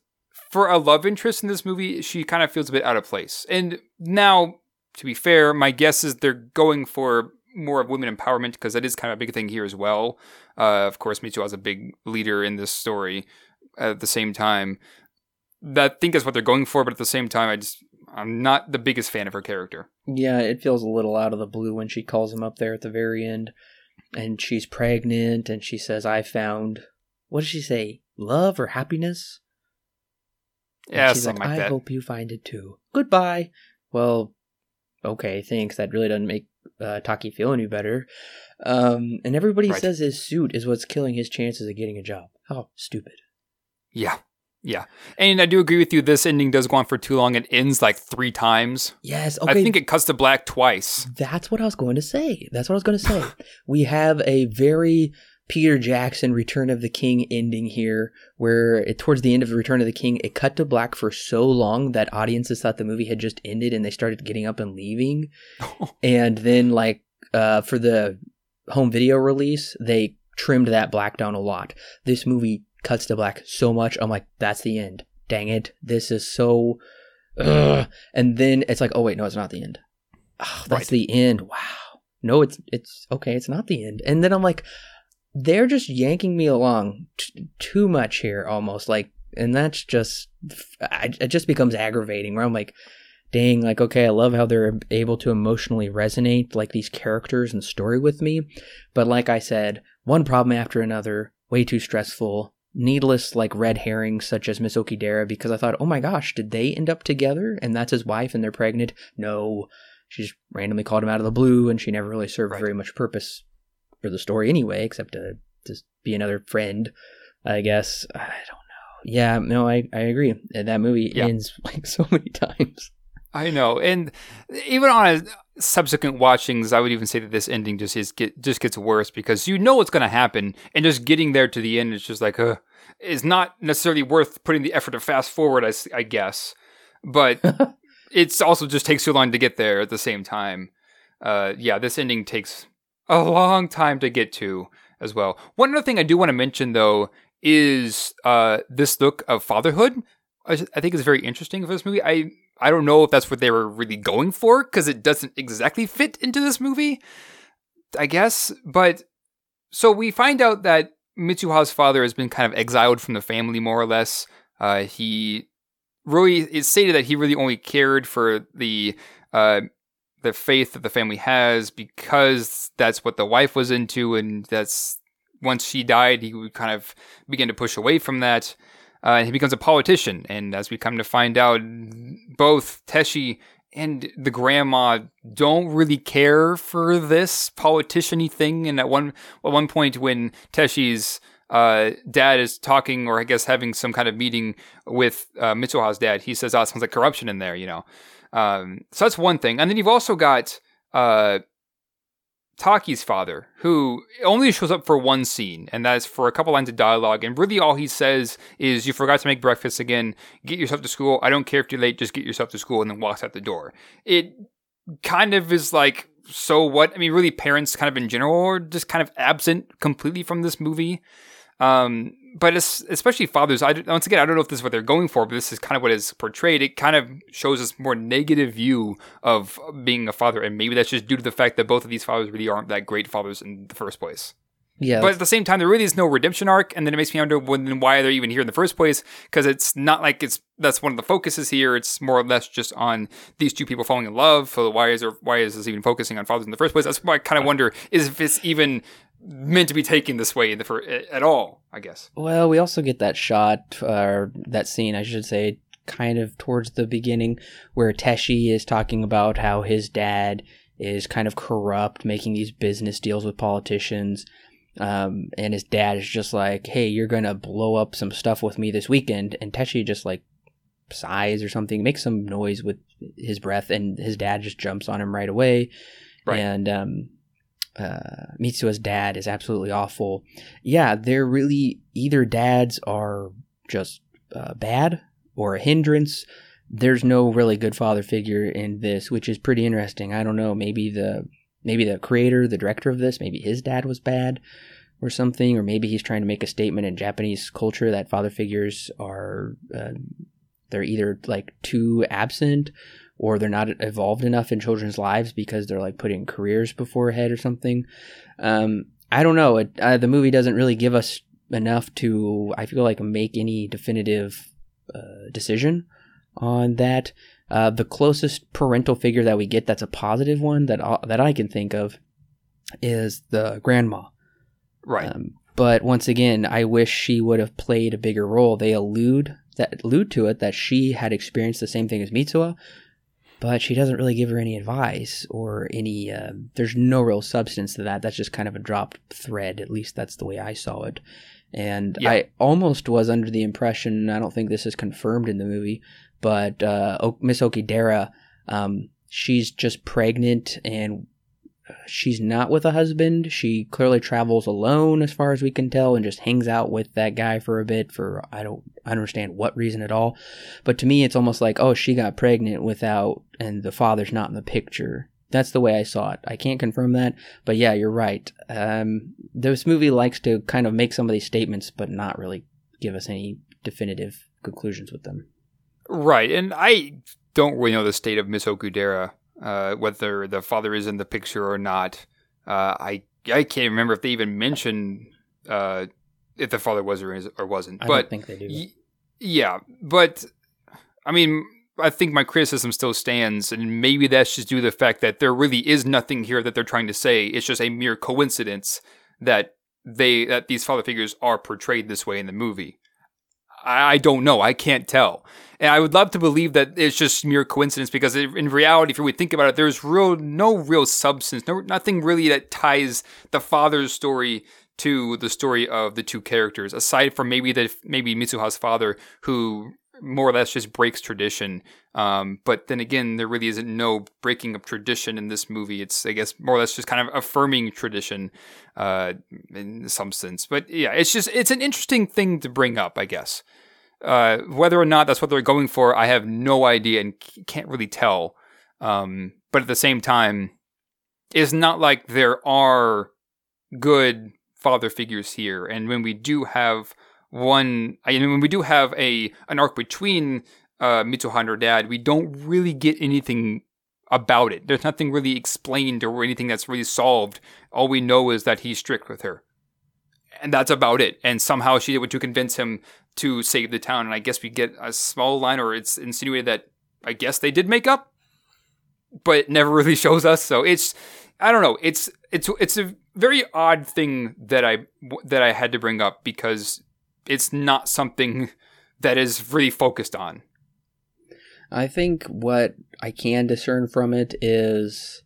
for a love interest in this movie, she kind of feels a bit out of place. And now, to be fair, my guess is they're going for more of women empowerment because that is kind of a big thing here as well. Uh, of course, Mitsuha is a big leader in this story. At the same time, that I think that's what they're going for. But at the same time, I just I'm not the biggest fan of her character. Yeah, it feels a little out of the blue when she calls him up there at the very end, and she's pregnant, and she says, "I found." What does she say? Love or happiness? And Yeah, she's like, like I that. hope you find it too. Goodbye. Well, okay, thanks. That really doesn't make uh, Taki feel any better. Um, and everybody Right. says his suit is what's killing his chances of getting a job. How stupid. Yeah, yeah. And I do agree with you. This ending does go on for too long. It ends like three times. Yes. Okay. I think it cuts to black twice. That's what I was going to say. That's what I was going to say. we have a very Peter Jackson Return of the King ending here, where it, towards the end of Return of the King, it cut to black for so long that audiences thought the movie had just ended and they started getting up and leaving. and then, like, uh, for the home video release, they trimmed that black down a lot. This movie cuts to black so much. I'm like, that's the end. Dang it. This is so. Ugh. And then it's like, oh, wait, no, it's not the end. Oh, that's Right. the end. Wow. No, it's it's okay. It's not the end. And then I'm like, they're just yanking me along t- too much here, almost like, and that's just, I, it just becomes aggravating. Where I'm like, dang, like okay, I love how they're able to emotionally resonate like these characters and story with me, but like I said, one problem after another, way too stressful. Needless, like red herrings, such as Miss Okudera, because I thought, oh my gosh, did they end up together? And that's his wife, and they're pregnant? No, she just randomly called him out of the blue, and she never really served Right. very much purpose for the story anyway, except to just be another friend, I guess. I don't know. Yeah, no, I, I agree. That movie Yeah. ends like so many times. I know, and even on a subsequent watchings, I would even say that this ending just is get just gets worse because you know what's going to happen, and just getting there to the end is just like, uh, is not necessarily worth putting the effort to fast forward. I guess, but it's also just takes too long to get there at the same time. Uh, yeah, this ending takes a long time to get to as well. One other thing I do want to mention though is uh, this look of fatherhood. I think is very interesting for this movie. I I don't know if that's what they were really going for because it doesn't exactly fit into this movie. I guess, but so we find out that Mitsuha's father has been kind of exiled from the family, more or less. Uh, he really it's stated that he really only cared for the uh, the faith that the family has because that's what the wife was into, and that's once she died, he would kind of begin to push away from that. Uh, and he becomes a politician, and as we come to find out, both Teshi and the grandma don't really care for this politician-y thing. And at one at one point, when Teshi's uh, dad is talking, or I guess having some kind of meeting with uh, Mitsuha's dad, he says, "Oh, it sounds like corruption in there," you know. Um, so that's one thing, and then you've also got uh, Taki's father, who only shows up for one scene, and that's for a couple lines of dialogue. And really, all he says is, "You forgot to make breakfast again. Get yourself to school. I don't care if you're late. Just get yourself to school." And then walks out the door. It kind of is like, so what? I mean, really, parents kind of in general are just kind of absent completely from this movie. Um, but especially fathers, I once again I don't know if this is what they're going for, but this is kind of what is portrayed. It kind of shows us more negative view of being a father, and maybe that's just due to the fact that both of these fathers really aren't that great fathers in the first place. Yeah, but at the same time, there really is no redemption arc, and then it makes me wonder why they're even here in the first place. Because it's not like it's that's one of the focuses here. It's more or less just on these two people falling in love. So why is there why is this even focusing on fathers in the first place? That's why I kind of wonder is if it's even meant to be taken this way for, at all, I guess. Well, we also get that shot, or uh, that scene, I should say, kind of towards the beginning, where Teshi is talking about how his dad is kind of corrupt, making these business deals with politicians. Um, and his dad is just like, hey, you're going to blow up some stuff with me this weekend. And Teshi just like sighs or something, makes some noise with his breath, and his dad just jumps on him right away. Right. And um, uh, Mitsuha's dad is absolutely awful. Yeah, they're really either dads are just uh, bad or a hindrance. There's no really good father figure in this, which is pretty interesting. I don't know. Maybe the maybe the creator, the director of this, maybe his dad was bad or something, or maybe he's trying to make a statement in Japanese culture that father figures are uh, they're either like too absent or they're not evolved enough in children's lives because they're like putting careers before head or something. Um, I don't know. It, uh, the movie doesn't really give us enough to, I feel like, make any definitive uh, decision on that. Uh, the closest parental figure that we get that's a positive one that that I can think of is the grandma. Right. Um, but once again, I wish she would have played a bigger role. They allude that allude to it that she had experienced the same thing as Mitsuha, but she doesn't really give her any advice or any. Uh, there's no real substance to that. That's just kind of a dropped thread. At least that's the way I saw it. And yeah. I almost was under the impression. I don't think this is confirmed in the movie, but uh, Miss Okudera, um, she's just pregnant and she's not with a husband. She clearly travels alone, as far as we can tell, and just hangs out with that guy for a bit for I don't understand what reason at all. But to me, it's almost like, oh, she got pregnant without, and the father's not in the picture. That's the way I saw it. I can't confirm that, but yeah, you're right. Um, this movie likes to kind of make some of these statements, but not really give us any definitive conclusions with them. Right, and I don't really know the state of Miss Okudera uh, whether the father is in the picture or not. Uh, I I can't remember if they even mentioned uh, if the father was or, is, or wasn't. I but think they do. Y- yeah, but I mean, I think my criticism still stands, and maybe that's just due to the fact that there really is nothing here that they're trying to say. It's just a mere coincidence that they that these father figures are portrayed this way in the movie. I, I don't know. I can't tell. And I would love to believe that it's just mere coincidence because in reality, if we think about it, there's real no real substance, no nothing really that ties the father's story to the story of the two characters, aside from maybe the maybe Mitsuha's father, who more or less just breaks tradition. Um, but then again, there really isn't no breaking of tradition in this movie. It's I guess more or less just kind of affirming tradition uh, in some sense. But yeah, it's just it's an interesting thing to bring up, I guess. Uh, whether or not that's what they're going for, I have no idea and can't really tell. Um, but at the same time, it's not like there are good father figures here. And when we do have one, I mean, we do have a an arc between uh, Mitsuha and her dad, we don't really get anything about it. There's nothing really explained or anything that's really solved. All we know is that he's strict with her. And that's about it. And somehow she able to convince him to save the town. And I guess we get a small line, or it's insinuated that I guess they did make up, but it never really shows us. So it's I don't know. It's it's it's a very odd thing that I that I had to bring up because it's not something that is really focused on. I think what I can discern from it is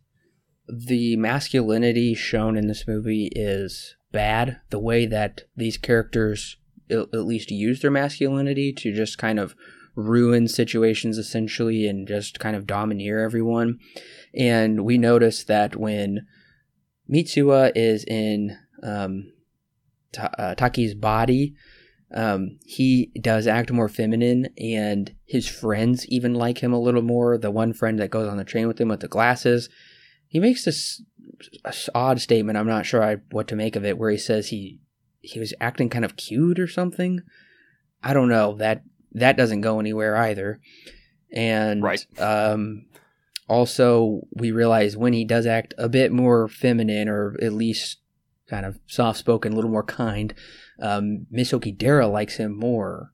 the masculinity shown in this movie is bad. The way that these characters at least use their masculinity to just kind of ruin situations essentially and just kind of domineer everyone. And we notice that when Mitsuha is in um, uh, Taki's body, um, he does act more feminine, and his friends even like him a little more. The one friend that goes on the train with him with the glasses, he makes this odd statement. I'm not sure I, what to make of it, where he says he he was acting kind of cute or something. I don't know that that doesn't go anywhere either. And right. um, also we realize when he does act a bit more feminine or at least kind of soft spoken, a little more kind, um, Miss Okudera likes him more.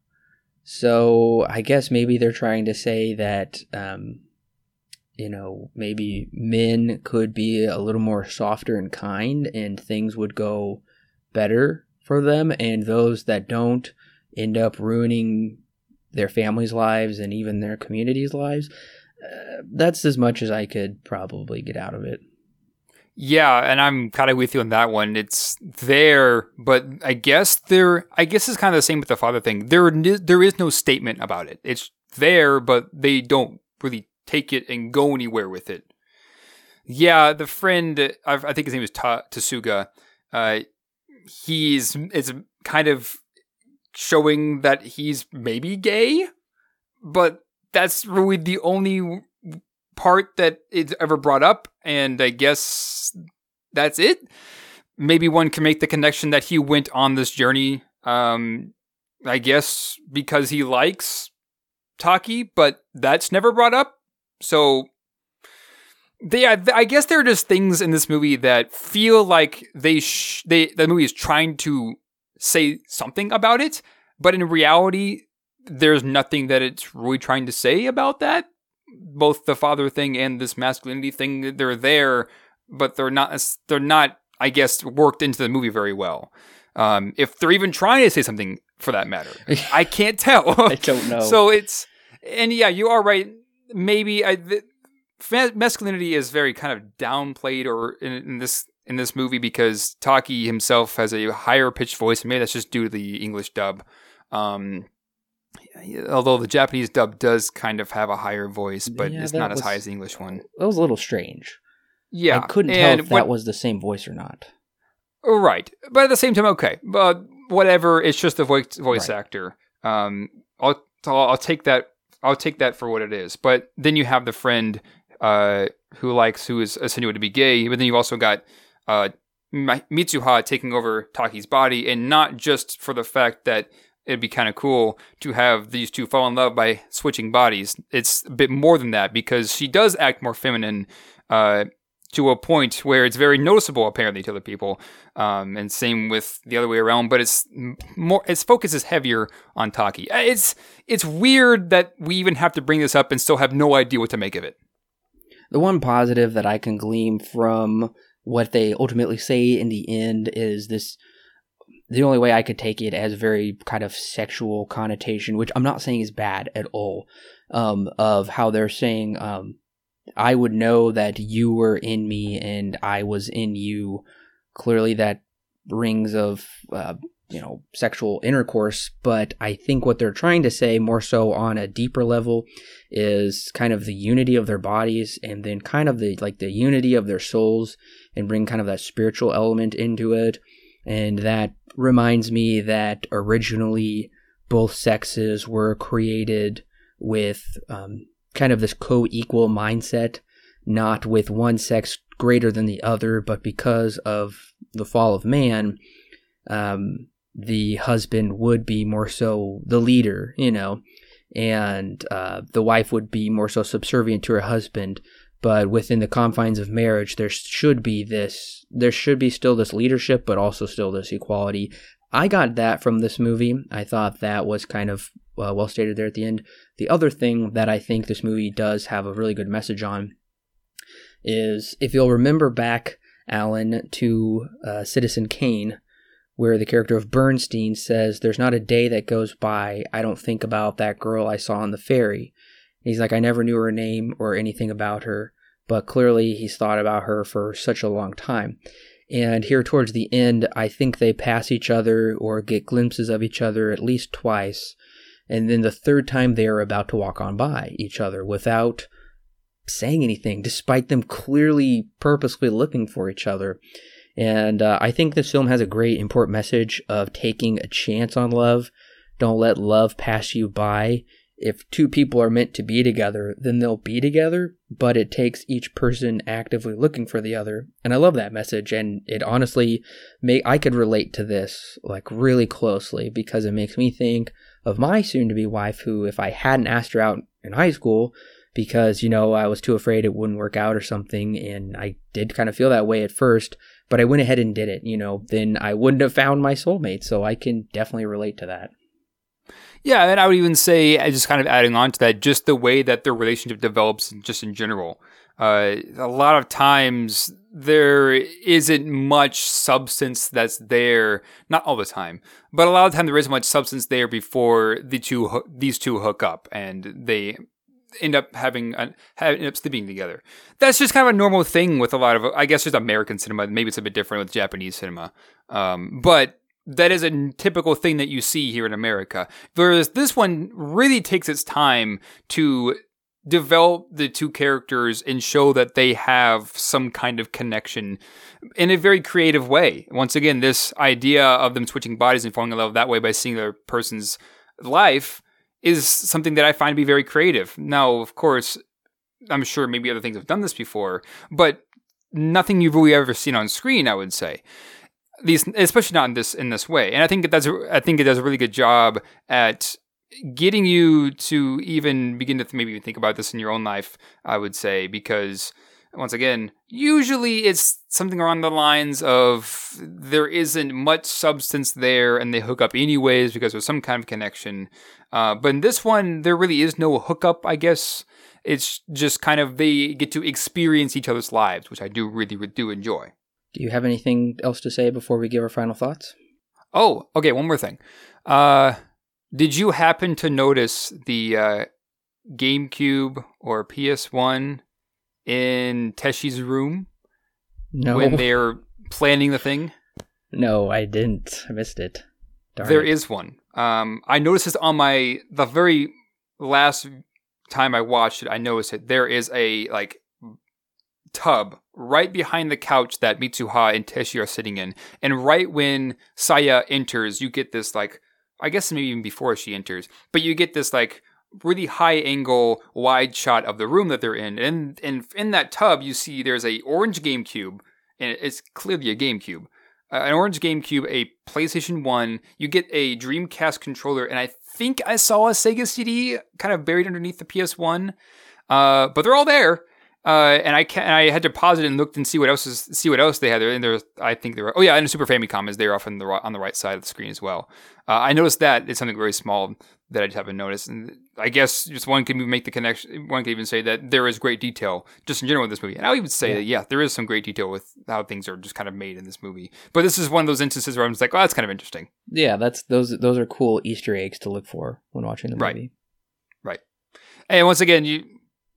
So I guess maybe they're trying to say that, um, you know, maybe men could be a little more softer and kind and things would go better for them. And those that don't end up ruining their families' lives and even their communities' lives. Uh, that's as much as I could probably get out of it. Yeah, and I'm kind of with you on that one. It's there, but I guess there. I guess it's kind of the same with the father thing. There, there is no statement about it. It's there, but they don't really take it and go anywhere with it. Yeah, the friend, I, think his name is Ta- Tasuga. Uh, he's it's kind of showing that he's maybe gay, but that's really the only part that is ever brought up, and I guess that's it. Maybe one can make the connection that he went on this journey, um, I guess because he likes Taki, but that's never brought up. So, yeah, I guess there are just things in this movie that feel like they sh- they the movie is trying to say something about it, but in reality, there's nothing that it's really trying to say about that both the father thing and this masculinity thing they're there but they're not they're not i guess worked into the movie very well um, if they're even trying to say something for that matter i can't tell i don't know so it's and yeah you are right maybe I, masculinity is very kind of downplayed or in, in this in this movie because Taki himself has a higher pitched voice. Maybe that's just due to the English dub. Um, although the Japanese dub does kind of have a higher voice, but yeah, it's not was, as high as the English one. That was a little strange. Yeah, I couldn't tell if that was the same voice or not. Right, but at the same time, okay, but whatever. It's just a voice voice right. actor. Um, I'll, I'll I'll take that. I'll take that for what it is. But then you have the friend uh, who likes who is insinuated to be gay, but then you've also got uh, Mitsuha taking over Taki's body, and not just for the fact that it'd be kind of cool to have these two fall in love by switching bodies. It's a bit more than that because she does act more feminine uh, to a point where it's very noticeable, apparently, to other people. Um, and same with the other way around. But it's more, its focus is heavier on Taki. Uh, it's it's weird that we even have to bring this up and still have no idea what to make of it. The one positive that I can glean from what they ultimately say in the end is this the only way I could take it as very kind of sexual connotation, which I'm not saying is bad at all, um, of how they're saying, um, I would know that you were in me and I was in you. Clearly, that rings of, uh, you know, sexual intercourse, but I think what they're trying to say more so on a deeper level is kind of the unity of their bodies and then kind of the like the unity of their souls and bring kind of that spiritual element into it and that reminds me that originally both sexes were created with um, kind of this co equal mindset, not with one sex greater than the other, but because of the fall of man, um, the husband would be more so the leader, you know, and uh, the wife would be more so subservient to her husband but within the confines of marriage there should be this there should be still this leadership but also still this equality. I got that from this movie. I thought that was kind of uh, well stated there at the end. The other thing that i think this movie does have a really good message on is if you'll remember back alan to uh, citizen kane where the character of bernstein says there's not a day that goes by i don't think about that girl i saw on the ferry He's like, I never knew her name or anything about her but clearly he's thought about her for such a long time. And here towards the end, I think they pass each other or get glimpses of each other at least twice. And then the third time they are about to walk on by each other without saying anything, despite them clearly purposely looking for each other. And uh, I think this film has a great important message of taking a chance on love. Don't let love pass you by. If two people are meant to be together, then they'll be together, but it takes each person actively looking for the other. And I love that message and it honestly may I could relate to this like really closely because it makes me think of my soon to be wife who if I hadn't asked her out in high school, because you know I was too afraid it wouldn't work out or something and I did kind of feel that way at first but I went ahead and did it you know then I wouldn't have found my soulmate so I can definitely relate to that yeah and I would even say uh, just kind of adding on to that just the way that their relationship develops just in general uh, a lot of times there isn't much substance that's there not all the time but a lot of the time there isn't much substance there before the two these two hook up and they end up having a, end up sleeping together. That's just kind of a normal thing with a lot of, I guess, just American cinema. Maybe it's a bit different with Japanese cinema, um, but that is a typical thing that you see here in America. Whereas this one really takes its time to develop the two characters and show that they have some kind of connection in a very creative way. Once again, this idea of them switching bodies and falling in love that way by seeing their person's life is something that I find to be very creative. Now, of course, I'm sure maybe other things have done this before, but nothing you've really ever seen on screen, I would say. These, especially not in this in this way, and I think it does. I think it does a really good job at getting you to even begin to maybe even think about this in your own life. I would say because once again, usually it's something around the lines of there isn't much substance there and they hook up anyways because there's some kind of connection. Uh, but in this one, there really is no hookup, I guess. It's just kind of they get to experience each other's lives, which I do really do enjoy. Do you have anything else to say before we give our final thoughts? Oh, okay. One more thing. Uh, did you happen to notice the uh, GameCube or PS1 in Teshi's room? No. When they're planning the thing? No, I didn't. I missed it. Darn there it. is one. Um, I noticed this on my the very last time I watched it. I noticed it. There is a like tub right behind the couch that Mitsuha and Teshi are sitting in, and right when Saya enters, you get this like I guess maybe even before she enters, but you get this like really high angle wide shot of the room that they're in. And and in that tub you see there's a orange gamecube and it's clearly a gamecube. Uh, an orange gamecube a playstation 1 you get a dreamcast controller and i think i saw a sega cd kind of buried underneath the ps1 uh, but they're all there uh, and I can and I had to pause it and looked and see what else is see what else they had there. And there's I think there were oh yeah, and a Super Famicom is there off on the on the right side of the screen as well. Uh, I noticed that it's something very small that I just haven't noticed. And I guess just one can make the connection. One can even say that there is great detail just in general with this movie. And I would even say yeah. that yeah, there is some great detail with how things are just kind of made in this movie. But this is one of those instances where I'm just like, oh, that's kind of interesting. Yeah, that's those those are cool Easter eggs to look for when watching the movie. Right. Right. And once again, you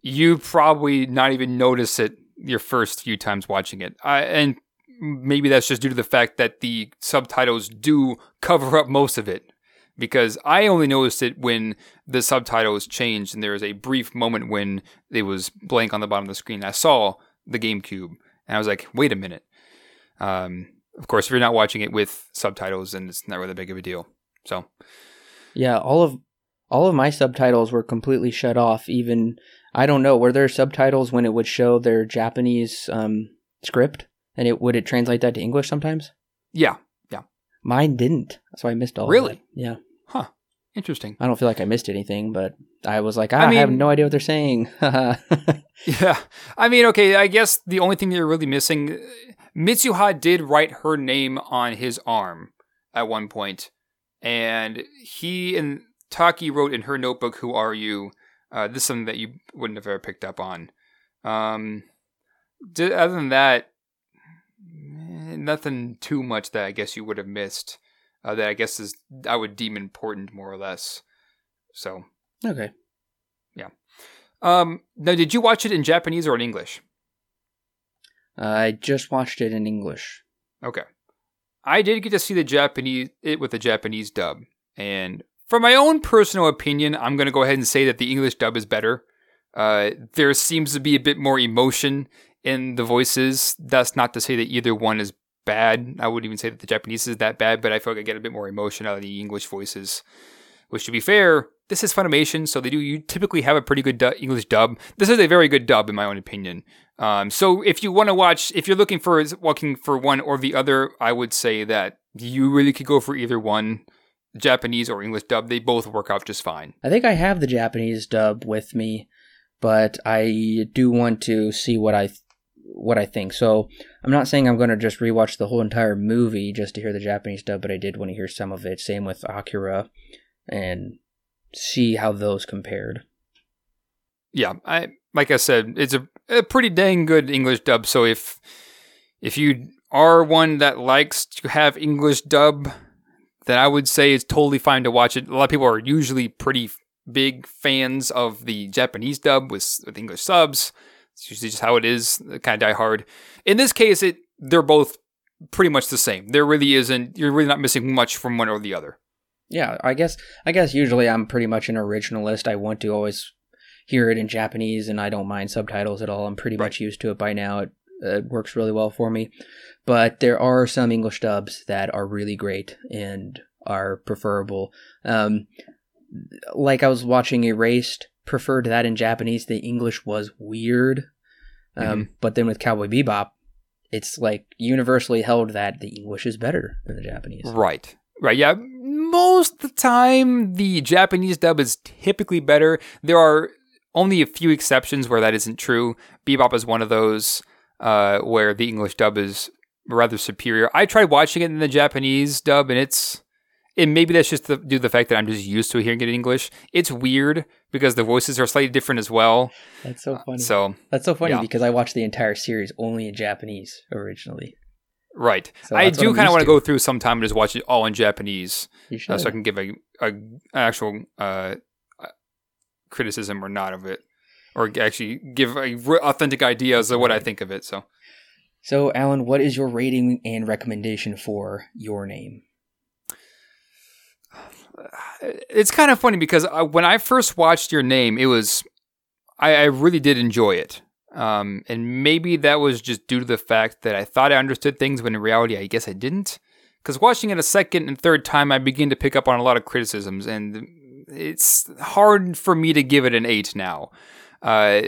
you probably not even notice it your first few times watching it. I, and maybe that's just due to the fact that the subtitles do cover up most of it. Because I only noticed it when the subtitles changed and there was a brief moment when it was blank on the bottom of the screen. I saw the GameCube and I was like, wait a minute. Um, of course, if you're not watching it with subtitles, then it's not really big of a deal. So, yeah, all of all of my subtitles were completely shut off. Even I don't know. Were there subtitles when it would show their Japanese um, script, and it would it translate that to English sometimes? Yeah, yeah. Mine didn't, so I missed all. Really? Yeah. Huh. Interesting. I don't feel like I missed anything, but I was like, ah, I, mean, I have no idea what they're saying. yeah. I mean, okay. I guess the only thing that you're really missing, Mitsuha did write her name on his arm at one point, and he and Taki wrote in her notebook, "Who are you?" Uh, this is something that you wouldn't have ever picked up on. Um, other than that, eh, nothing too much that I guess you would have missed. Uh, that I guess is I would deem important more or less. So okay, yeah. Um, now, did you watch it in Japanese or in English? I just watched it in English. Okay, I did get to see the Japanese it with the Japanese dub, and For my own personal opinion, I'm going to go ahead and say that the English dub is better. Uh, there seems to be a bit more emotion in the voices. That's not to say that either one is bad. I wouldn't even say that the Japanese is that bad, but I feel like I get a bit more emotion out of the English voices. Which, to be fair, this is Funimation, so they do you typically have a pretty good du- English dub. This is a very good dub, in my own opinion. Um, so if you want to watch, if you're looking for looking for one or the other, I would say that you really could go for either one. Japanese or English dub, they both work out just fine. I think I have the Japanese dub with me, but I do want to see what I what I think. So I'm not saying I'm going to just rewatch the whole entire movie just to hear the Japanese dub, but I did want to hear some of it. Same with Akira, and see how those compared. Yeah, I like I said, it's a, a pretty dang good English dub. So if if you are one that likes to have English dub, then I would say it's totally fine to watch it. A lot of people are usually pretty big fans of the Japanese dub with, with English subs. It's usually just how it is, uh, kind of die hard. In this case, it they're both pretty much the same. There really isn't. You're really not missing much from one or the other. Yeah, I guess. I guess usually I'm pretty much an originalist. I want to always hear it in Japanese, and I don't mind subtitles at all. I'm pretty right. much used to it by now. It, it works really well for me. But there are some English dubs that are really great and are preferable. Um, like I was watching Erased, preferred that in Japanese. The English was weird. Um, mm-hmm. But then with Cowboy Bebop, it's like universally held that the English is better than the Japanese. Right. Right. Yeah. Most of the time, the Japanese dub is typically better. There are only a few exceptions where that isn't true. Bebop is one of those uh, where the English dub is rather superior. I tried watching it in the Japanese dub, and it's and maybe that's just due to the fact that I'm just used to hearing it in English. It's weird because the voices are slightly different as well. That's so funny. Uh, so that's so funny yeah. because I watched the entire series only in Japanese originally. Right. So I do kind of want to go through sometime and just watch it all in Japanese, uh, so I can give a, a actual uh, criticism or not of it, or actually give a authentic ideas of what I think of it. So. So, Alan, what is your rating and recommendation for your name? it's kind of funny because when I first watched your name, it was I, I really did enjoy it. Um, and maybe that was just due to the fact that I thought I understood things when in reality I guess I didn't. Because watching it a second and third time, I begin to pick up on a lot of criticisms, and it's hard for me to give it an eight now. Uh,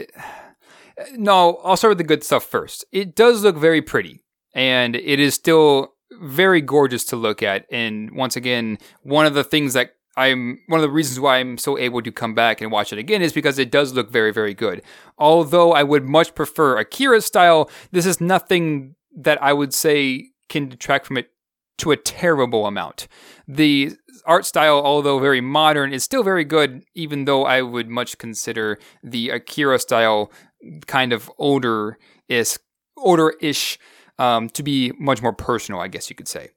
no, I'll start with the good stuff first. It does look very pretty, and it is still very gorgeous to look at. And once again, one of the things that I'm one of the reasons why I'm so able to come back and watch it again is because it does look very, very good. Although I would much prefer Akira's style, this is nothing that I would say can detract from it to a terrible amount. The art style, although very modern, is still very good, even though I would much consider the Akira style kind of older is older ish um, to be much more personal, I guess you could say.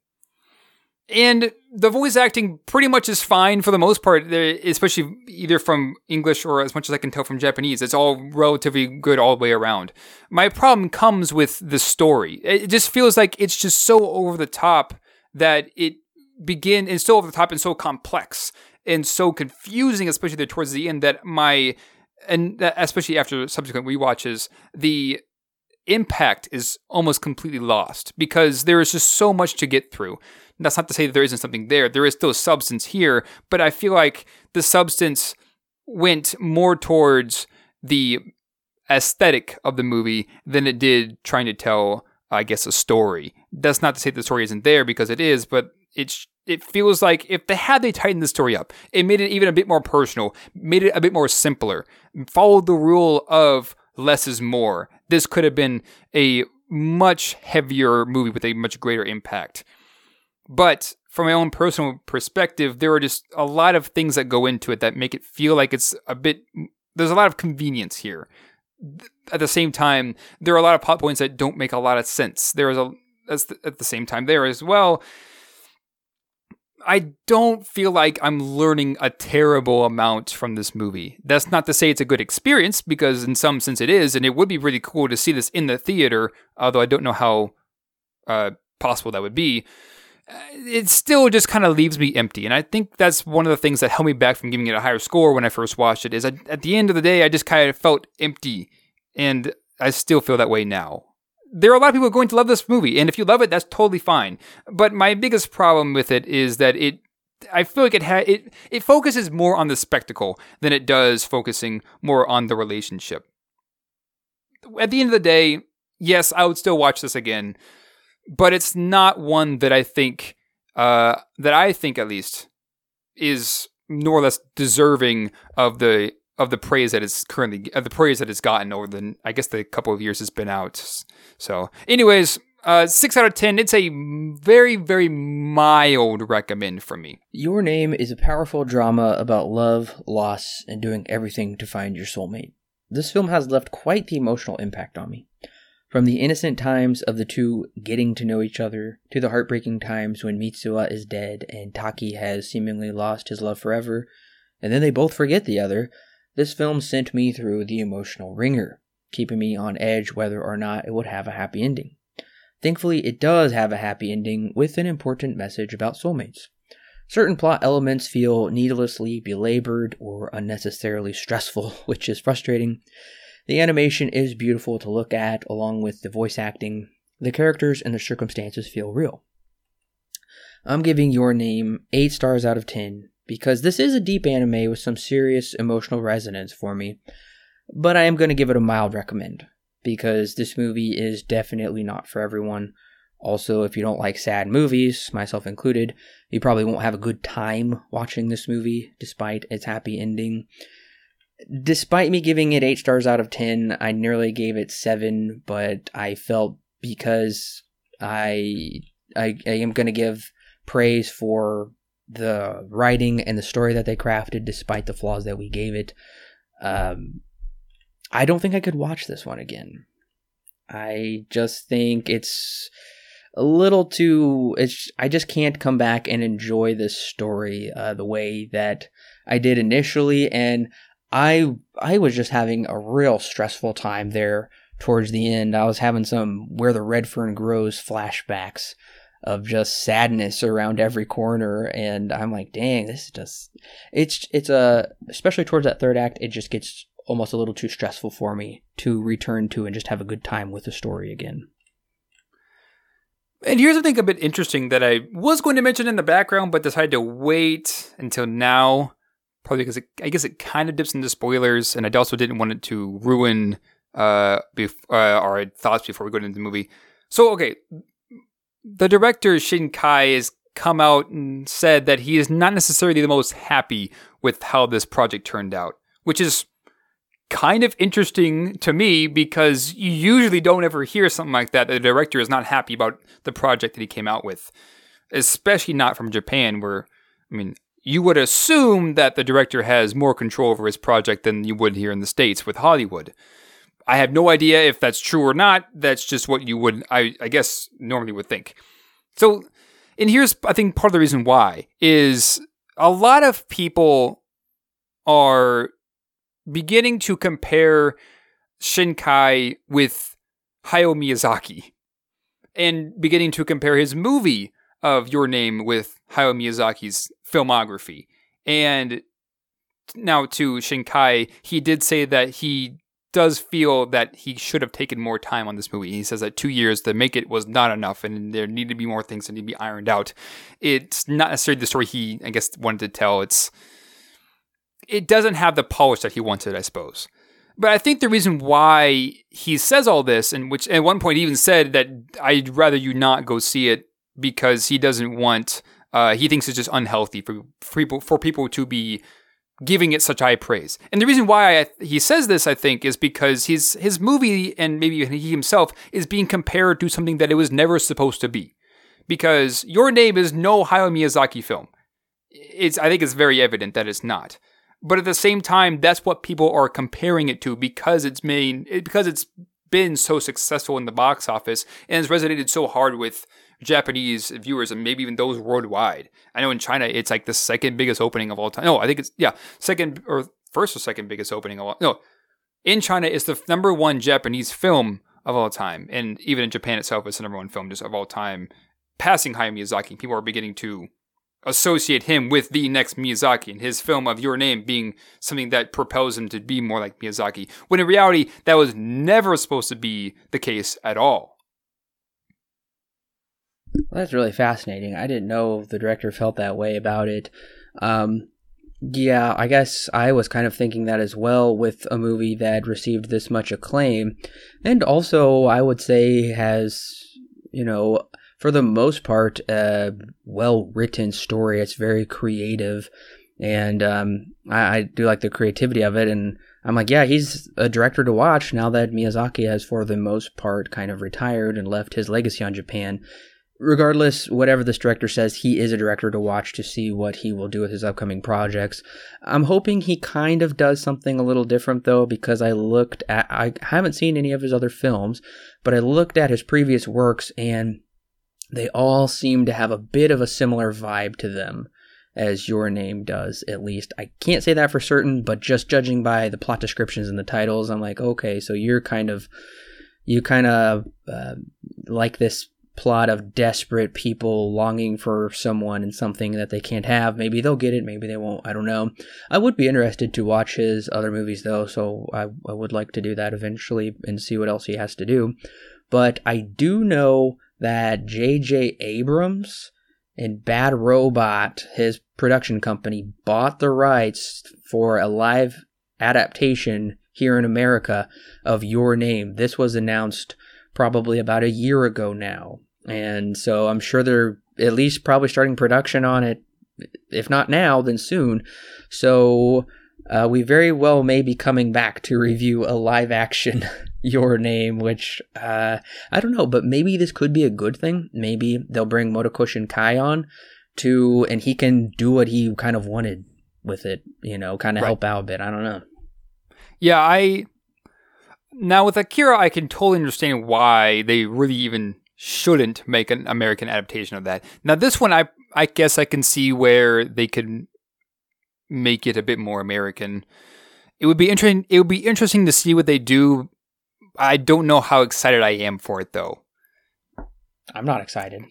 And the voice acting pretty much is fine for the most part, especially either from English or as much as I can tell from Japanese. It's all relatively good all the way around. My problem comes with the story. It just feels like it's just so over the top that it begin and so over the top and so complex and so confusing, especially towards the end, that my and uh, especially after subsequent rewatches, the impact is almost completely lost because there is just so much to get through. That's not to say that there isn't something there. There is still substance here, but I feel like the substance went more towards the aesthetic of the movie than it did trying to tell, I guess, a story. That's not to say the story isn't there because it is, but it's it feels like if they had they tightened the story up, it made it even a bit more personal, made it a bit more simpler, followed the rule of less is more. This could have been a much heavier movie with a much greater impact. But from my own personal perspective, there are just a lot of things that go into it that make it feel like it's a bit. There's a lot of convenience here. At the same time, there are a lot of plot points that don't make a lot of sense. There is a at the same time there as well I don't feel like I'm learning a terrible amount from this movie. That's not to say it's a good experience, because in some sense it is, and it would be really cool to see this in the theater, although I don't know how uh, possible that would be. it still just kind of leaves me empty. And I think that's one of the things that held me back from giving it a higher score when I first watched it. Is I, at the end of the day, I just kind of felt empty, and I still feel that way now. There are a lot of people going to love this movie, and if you love it, that's totally fine. But my biggest problem with it is that it I feel like it ha- it it focuses more on the spectacle than it does focusing more on the relationship. At the end of the day, yes, I would still watch this again, but it's not one that I think uh, that I think at least is more or less deserving of the of the praise that it's currently of the praise that it's gotten over the I guess the couple of years it's been out. So, anyways, uh, six out of ten. It's a very, very mild recommend for me. Your Name is a powerful drama about love, loss, and doing everything to find your soulmate. This film has left quite the emotional impact on me. From the innocent times of the two getting to know each other, to the heartbreaking times when Mitsuha is dead and Taki has seemingly lost his love forever, and then they both forget the other, this film sent me through the emotional wringer, keeping me on edge whether or not it would have a happy ending. Thankfully, it does have a happy ending with an important message about soulmates. Certain plot elements feel needlessly belabored or unnecessarily stressful, which is frustrating. The animation is beautiful to look at, along with the voice acting. The characters and the circumstances feel real. I'm giving Your Name 8 stars out of 10 because this is a deep anime with some serious emotional resonance for me, but I am going to give it a mild recommend because this movie is definitely not for everyone. Also, if you don't like sad movies, myself included, you probably won't have a good time watching this movie despite its happy ending. Despite me giving it 8 stars out of 10, I nearly gave it 7, but I felt because I I, I am going to give praise for the writing and the story that they crafted despite the flaws that we gave it. Um, I don't think I could watch this one again. I just think it's a little too it's I just can't come back and enjoy this story uh, the way that I did initially and I I was just having a real stressful time there towards the end. I was having some where the red fern grows flashbacks of just sadness around every corner and I'm like, "Dang, this is just it's it's a especially towards that third act, it just gets almost a little too stressful for me to return to and just have a good time with the story again. And here's something a bit interesting that I was going to mention in the background, but decided to wait until now, probably because it, I guess it kind of dips into spoilers, and I also didn't want it to ruin uh, bef- uh, our thoughts before we go into the movie. So, okay, the director Shinkai has come out and said that he is not necessarily the most happy with how this project turned out, which is kind of interesting to me because you usually don't ever hear something like that. The director is not happy about the project that he came out with, especially not from Japan, where, I mean, you would assume that the director has more control over his project than you would here in the States with Hollywood. I have no idea if that's true or not. That's just what you would, I, I guess, normally would think. So, and here's, I think, part of the reason why is a lot of people are beginning to compare Shinkai with Hayao Miyazaki and beginning to compare his movie of Your Name with Hayao Miyazaki's filmography. And now to Shinkai, he did say that he does feel that he should have taken more time on this movie. He says that two years to make it was not enough and there needed to be more things that need to be ironed out. It's not necessarily the story he, I guess, wanted to tell. It's it doesn't have the polish that he wanted, I suppose. But I think the reason why he says all this, and which at one point he even said that I'd rather you not go see it because he doesn't want, uh, he thinks it's just unhealthy for, for people for people to be giving it such high praise. And the reason why I, he says this, I think, is because his his movie and maybe he himself is being compared to something that it was never supposed to be. Because Your Name is no Hayao Miyazaki film. It's I think it's very evident that it's not. But at the same time, that's what people are comparing it to because it's main because it's been so successful in the box office and has resonated so hard with Japanese viewers and maybe even those worldwide. I know in China it's like the second biggest opening of all time. No, I think it's yeah, second or first or second biggest opening of all. No, in China it's the number one Japanese film of all time, and even in Japan itself it's the number one film just of all time passing Hayao Miyazaki. People are beginning to associate him with the next Miyazaki and his film of Your Name being something that propels him to be more like Miyazaki. When in reality, that was never supposed to be the case at all. Well, that's really fascinating. I didn't know the director felt that way about it. Um, yeah, I guess I was kind of thinking that as well with a movie that received this much acclaim. And also, I would say has, you know, for the most part, a well written story. It's very creative. And um, I, I do like the creativity of it. And I'm like, yeah, he's a director to watch now that Miyazaki has, for the most part, kind of retired and left his legacy on Japan regardless, whatever this director says, he is a director to watch to see what he will do with his upcoming projects. I'm hoping he kind of does something a little different though, because I looked at, I haven't seen any of his other films, but I looked at his previous works and they all seem to have a bit of a similar vibe to them as your name does at least i can't say that for certain but just judging by the plot descriptions and the titles i'm like okay so you're kind of you kind of uh, like this plot of desperate people longing for someone and something that they can't have. Maybe they'll get it, maybe they won't. I don't know. I would be interested to watch his other movies though, so I, I would like to do that eventually and see what else he has to do. But I do know that J.J. Abrams and Bad Robot, his production company, bought the rights for a live adaptation here in America of Your Name. This was announced probably about a year ago now. And so I'm sure they're at least probably starting production on it, if not now, then soon. So uh, we very well may be coming back to review a live action Your Name, which uh, I don't know, but maybe this could be a good thing. Maybe they'll bring Motoko Kai on to, and he can do what he kind of wanted with it, you know, kind of right. help out a bit. I don't know. Yeah, I now with Akira, I can totally understand why they really even shouldn't make an American adaptation of that. Now, this one, I I guess I can see where they could make it a bit more American. It would be interesting. It would be interesting to see what they do. I don't know how excited I am for it though. I'm not excited.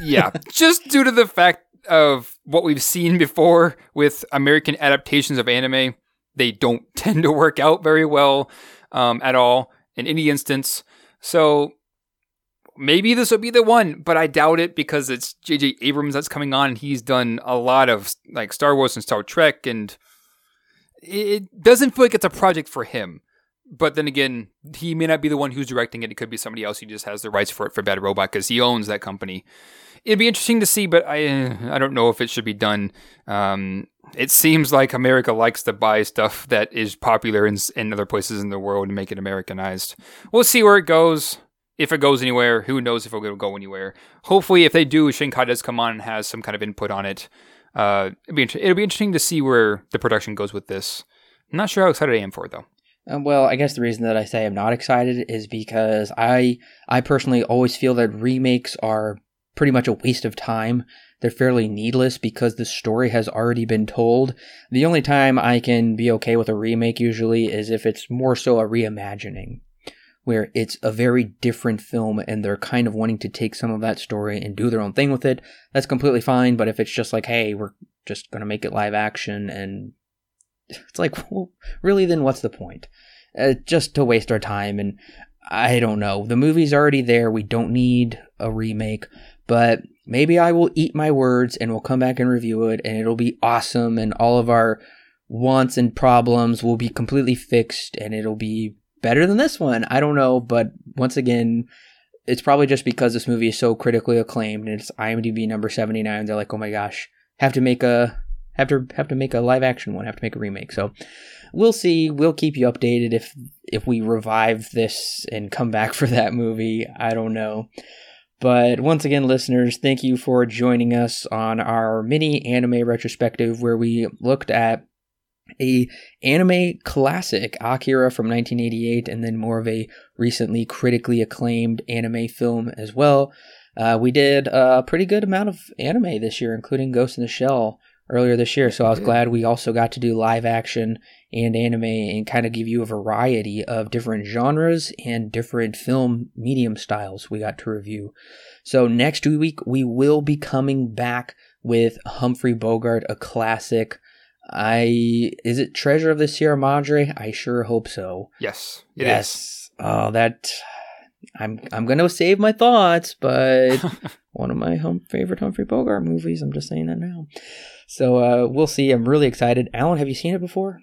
yeah, just due to the fact of what we've seen before with American adaptations of anime, they don't tend to work out very well um, at all in any instance. So maybe this will be the one, but I doubt it because it's J.J. Abrams that's coming on, and he's done a lot of like Star Wars and Star Trek, and it doesn't feel like it's a project for him. But then again, he may not be the one who's directing it. It could be somebody else who just has the rights for it for Bad Robot because he owns that company. It'd be interesting to see, but I I don't know if it should be done. Um, it seems like America likes to buy stuff that is popular in, in other places in the world and make it Americanized. We'll see where it goes if it goes anywhere, who knows if it'll go anywhere. Hopefully, if they do, Shinkai does come on and has some kind of input on it. Uh, it'll be it'll be interesting to see where the production goes with this. I'm not sure how excited I am for it though. Um, well, I guess the reason that I say I'm not excited is because I I personally always feel that remakes are pretty much a waste of time. They're fairly needless because the story has already been told. The only time I can be okay with a remake usually is if it's more so a reimagining where it's a very different film and they're kind of wanting to take some of that story and do their own thing with it, that's completely fine. But if it's just like, hey, we're just going to make it live action and it's like, well, really, then what's the point? Uh, just to waste our time. And I don't know. The movie's already there. We don't need a remake. But maybe I will eat my words and we'll come back and review it and it'll be awesome and all of our wants and problems will be completely fixed and it'll be better than this one. I don't know, but once again, it's probably just because this movie is so critically acclaimed and it's IMDb number 79. They're like, "Oh my gosh, have to make a have to have to make a live action one, have to make a remake." So, we'll see. We'll keep you updated if if we revive this and come back for that movie. I don't know. But once again, listeners, thank you for joining us on our mini anime retrospective where we looked at a anime classic akira from 1988 and then more of a recently critically acclaimed anime film as well uh, we did a pretty good amount of anime this year including ghost in the shell earlier this year. So I was glad we also got to do live action and anime and kind of give you a variety of different genres and different film medium styles we got to review. So next week we will be coming back with Humphrey Bogart, a classic. I is it Treasure of the Sierra Madre? I sure hope so. Yes, it is. yes. Oh, that I'm I'm gonna save my thoughts, but one of my hum, favorite Humphrey Bogart movies. I'm just saying that now. So uh, we'll see. I'm really excited. Alan, have you seen it before?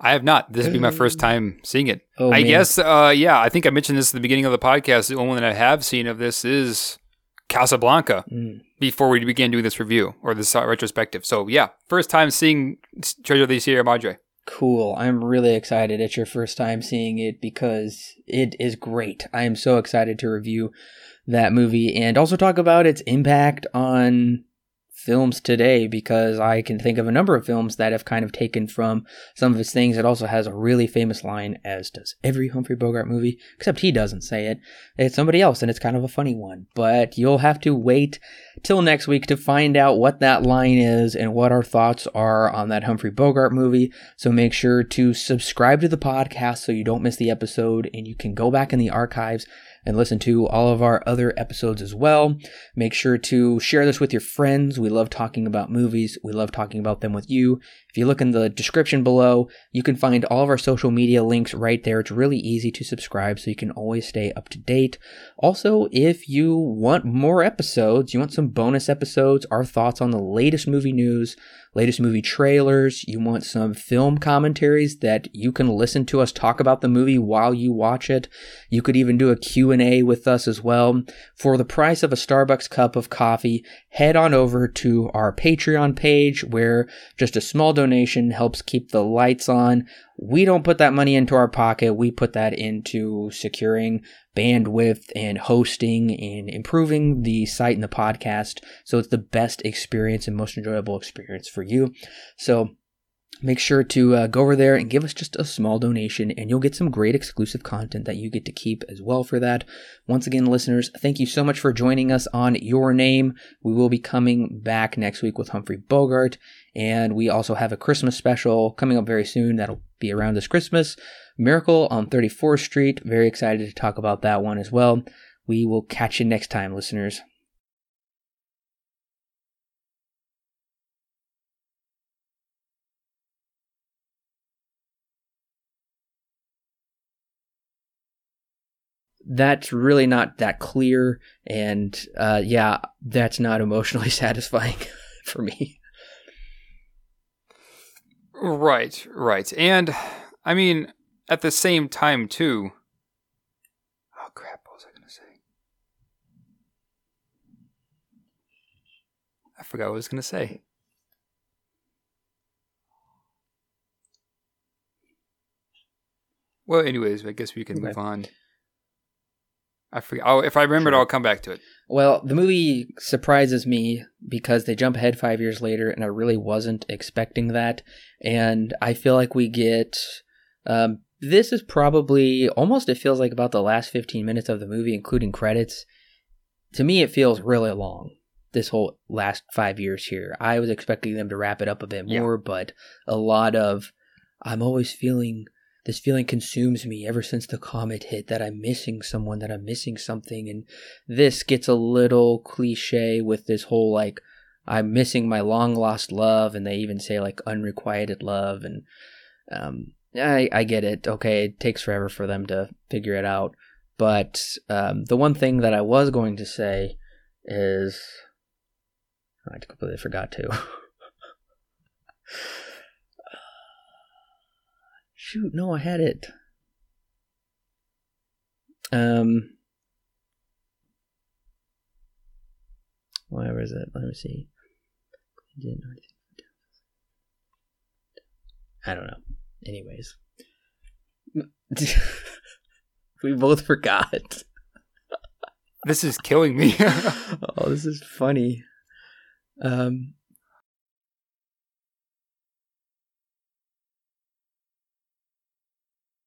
I have not. This will be my first time seeing it. Oh, I man. guess, uh, yeah, I think I mentioned this at the beginning of the podcast. The only one that I have seen of this is Casablanca Mm. before we began doing this review or this uh, retrospective. So, yeah, first time seeing Treasure of the Sierra Madre. Cool. I'm really excited. It's your first time seeing it because it is great. I am so excited to review that movie and also talk about its impact on films today because I can think of a number of films that have kind of taken from some of his things. It also has a really famous line, as does every Humphrey Bogart movie, except he doesn't say it. It's somebody else, and it's kind of a funny one. But you'll have to wait till next week to find out what that line is and what our thoughts are on that Humphrey Bogart movie. So make sure to subscribe to the podcast so you don't miss the episode and you can go back in the archives and listen to all of our other episodes as well. Make sure to share this with your friends. We love talking about movies. We love talking about them with you. If you look in the description below, you can find all of our social media links right there. It's really easy to subscribe so you can always stay up to date. Also, if you want more episodes, you want some bonus episodes, our thoughts on the latest movie news, latest movie trailers, you want some film commentaries that you can listen to us talk about the movie while you watch it. You could even do a Q&A with us as well. For the price of a Starbucks cup of coffee, head on over to our Patreon page where just a small donation helps keep the lights on. We don't put that money into our pocket. We put that into securing bandwidth and hosting and improving the site and the podcast so it's the best experience and most enjoyable experience for you. So make sure to uh, go over there and give us just a small donation and you'll get some great exclusive content that you get to keep as well for that. Once again, listeners, thank you so much for joining us on Your Name. We will be coming back next week with Humphrey Bogart and we also have a Christmas special coming up very soon that'll be around this Christmas. Miracle on 34th Street. Very excited to talk about that one as well. We will catch you next time, listeners. That's really not that clear, and uh, yeah, that's not emotionally satisfying for me. Right, right. And I mean, at the same time, too. Oh, crap. What was I going to say? I forgot what I was going to say. Well, anyways, I guess we can move on. I forget. Oh, if I remember it, I'll come back to it. Well, the movie surprises me because they jump ahead five years later, and I really wasn't expecting that. And I feel like we get. Um, this is probably almost, it feels like about the last 15 minutes of the movie, including credits. To me, it feels really long, this whole last five years here. I was expecting them to wrap it up a bit Yeah. more, but a lot of. I'm always feeling this feeling consumes me ever since the comet hit that I'm missing someone, that I'm missing something. And this gets a little cliche with this whole like, I'm missing my long lost love. And they even say like unrequited love. And um, I, I get it. Okay. It takes forever for them to figure it out. But um, the one thing that I was going to say is. I completely forgot to. Shoot, no, I had it. Um, where is it? Let me see. I don't know. Anyways, we both forgot. This is killing me. oh, this is funny. Um,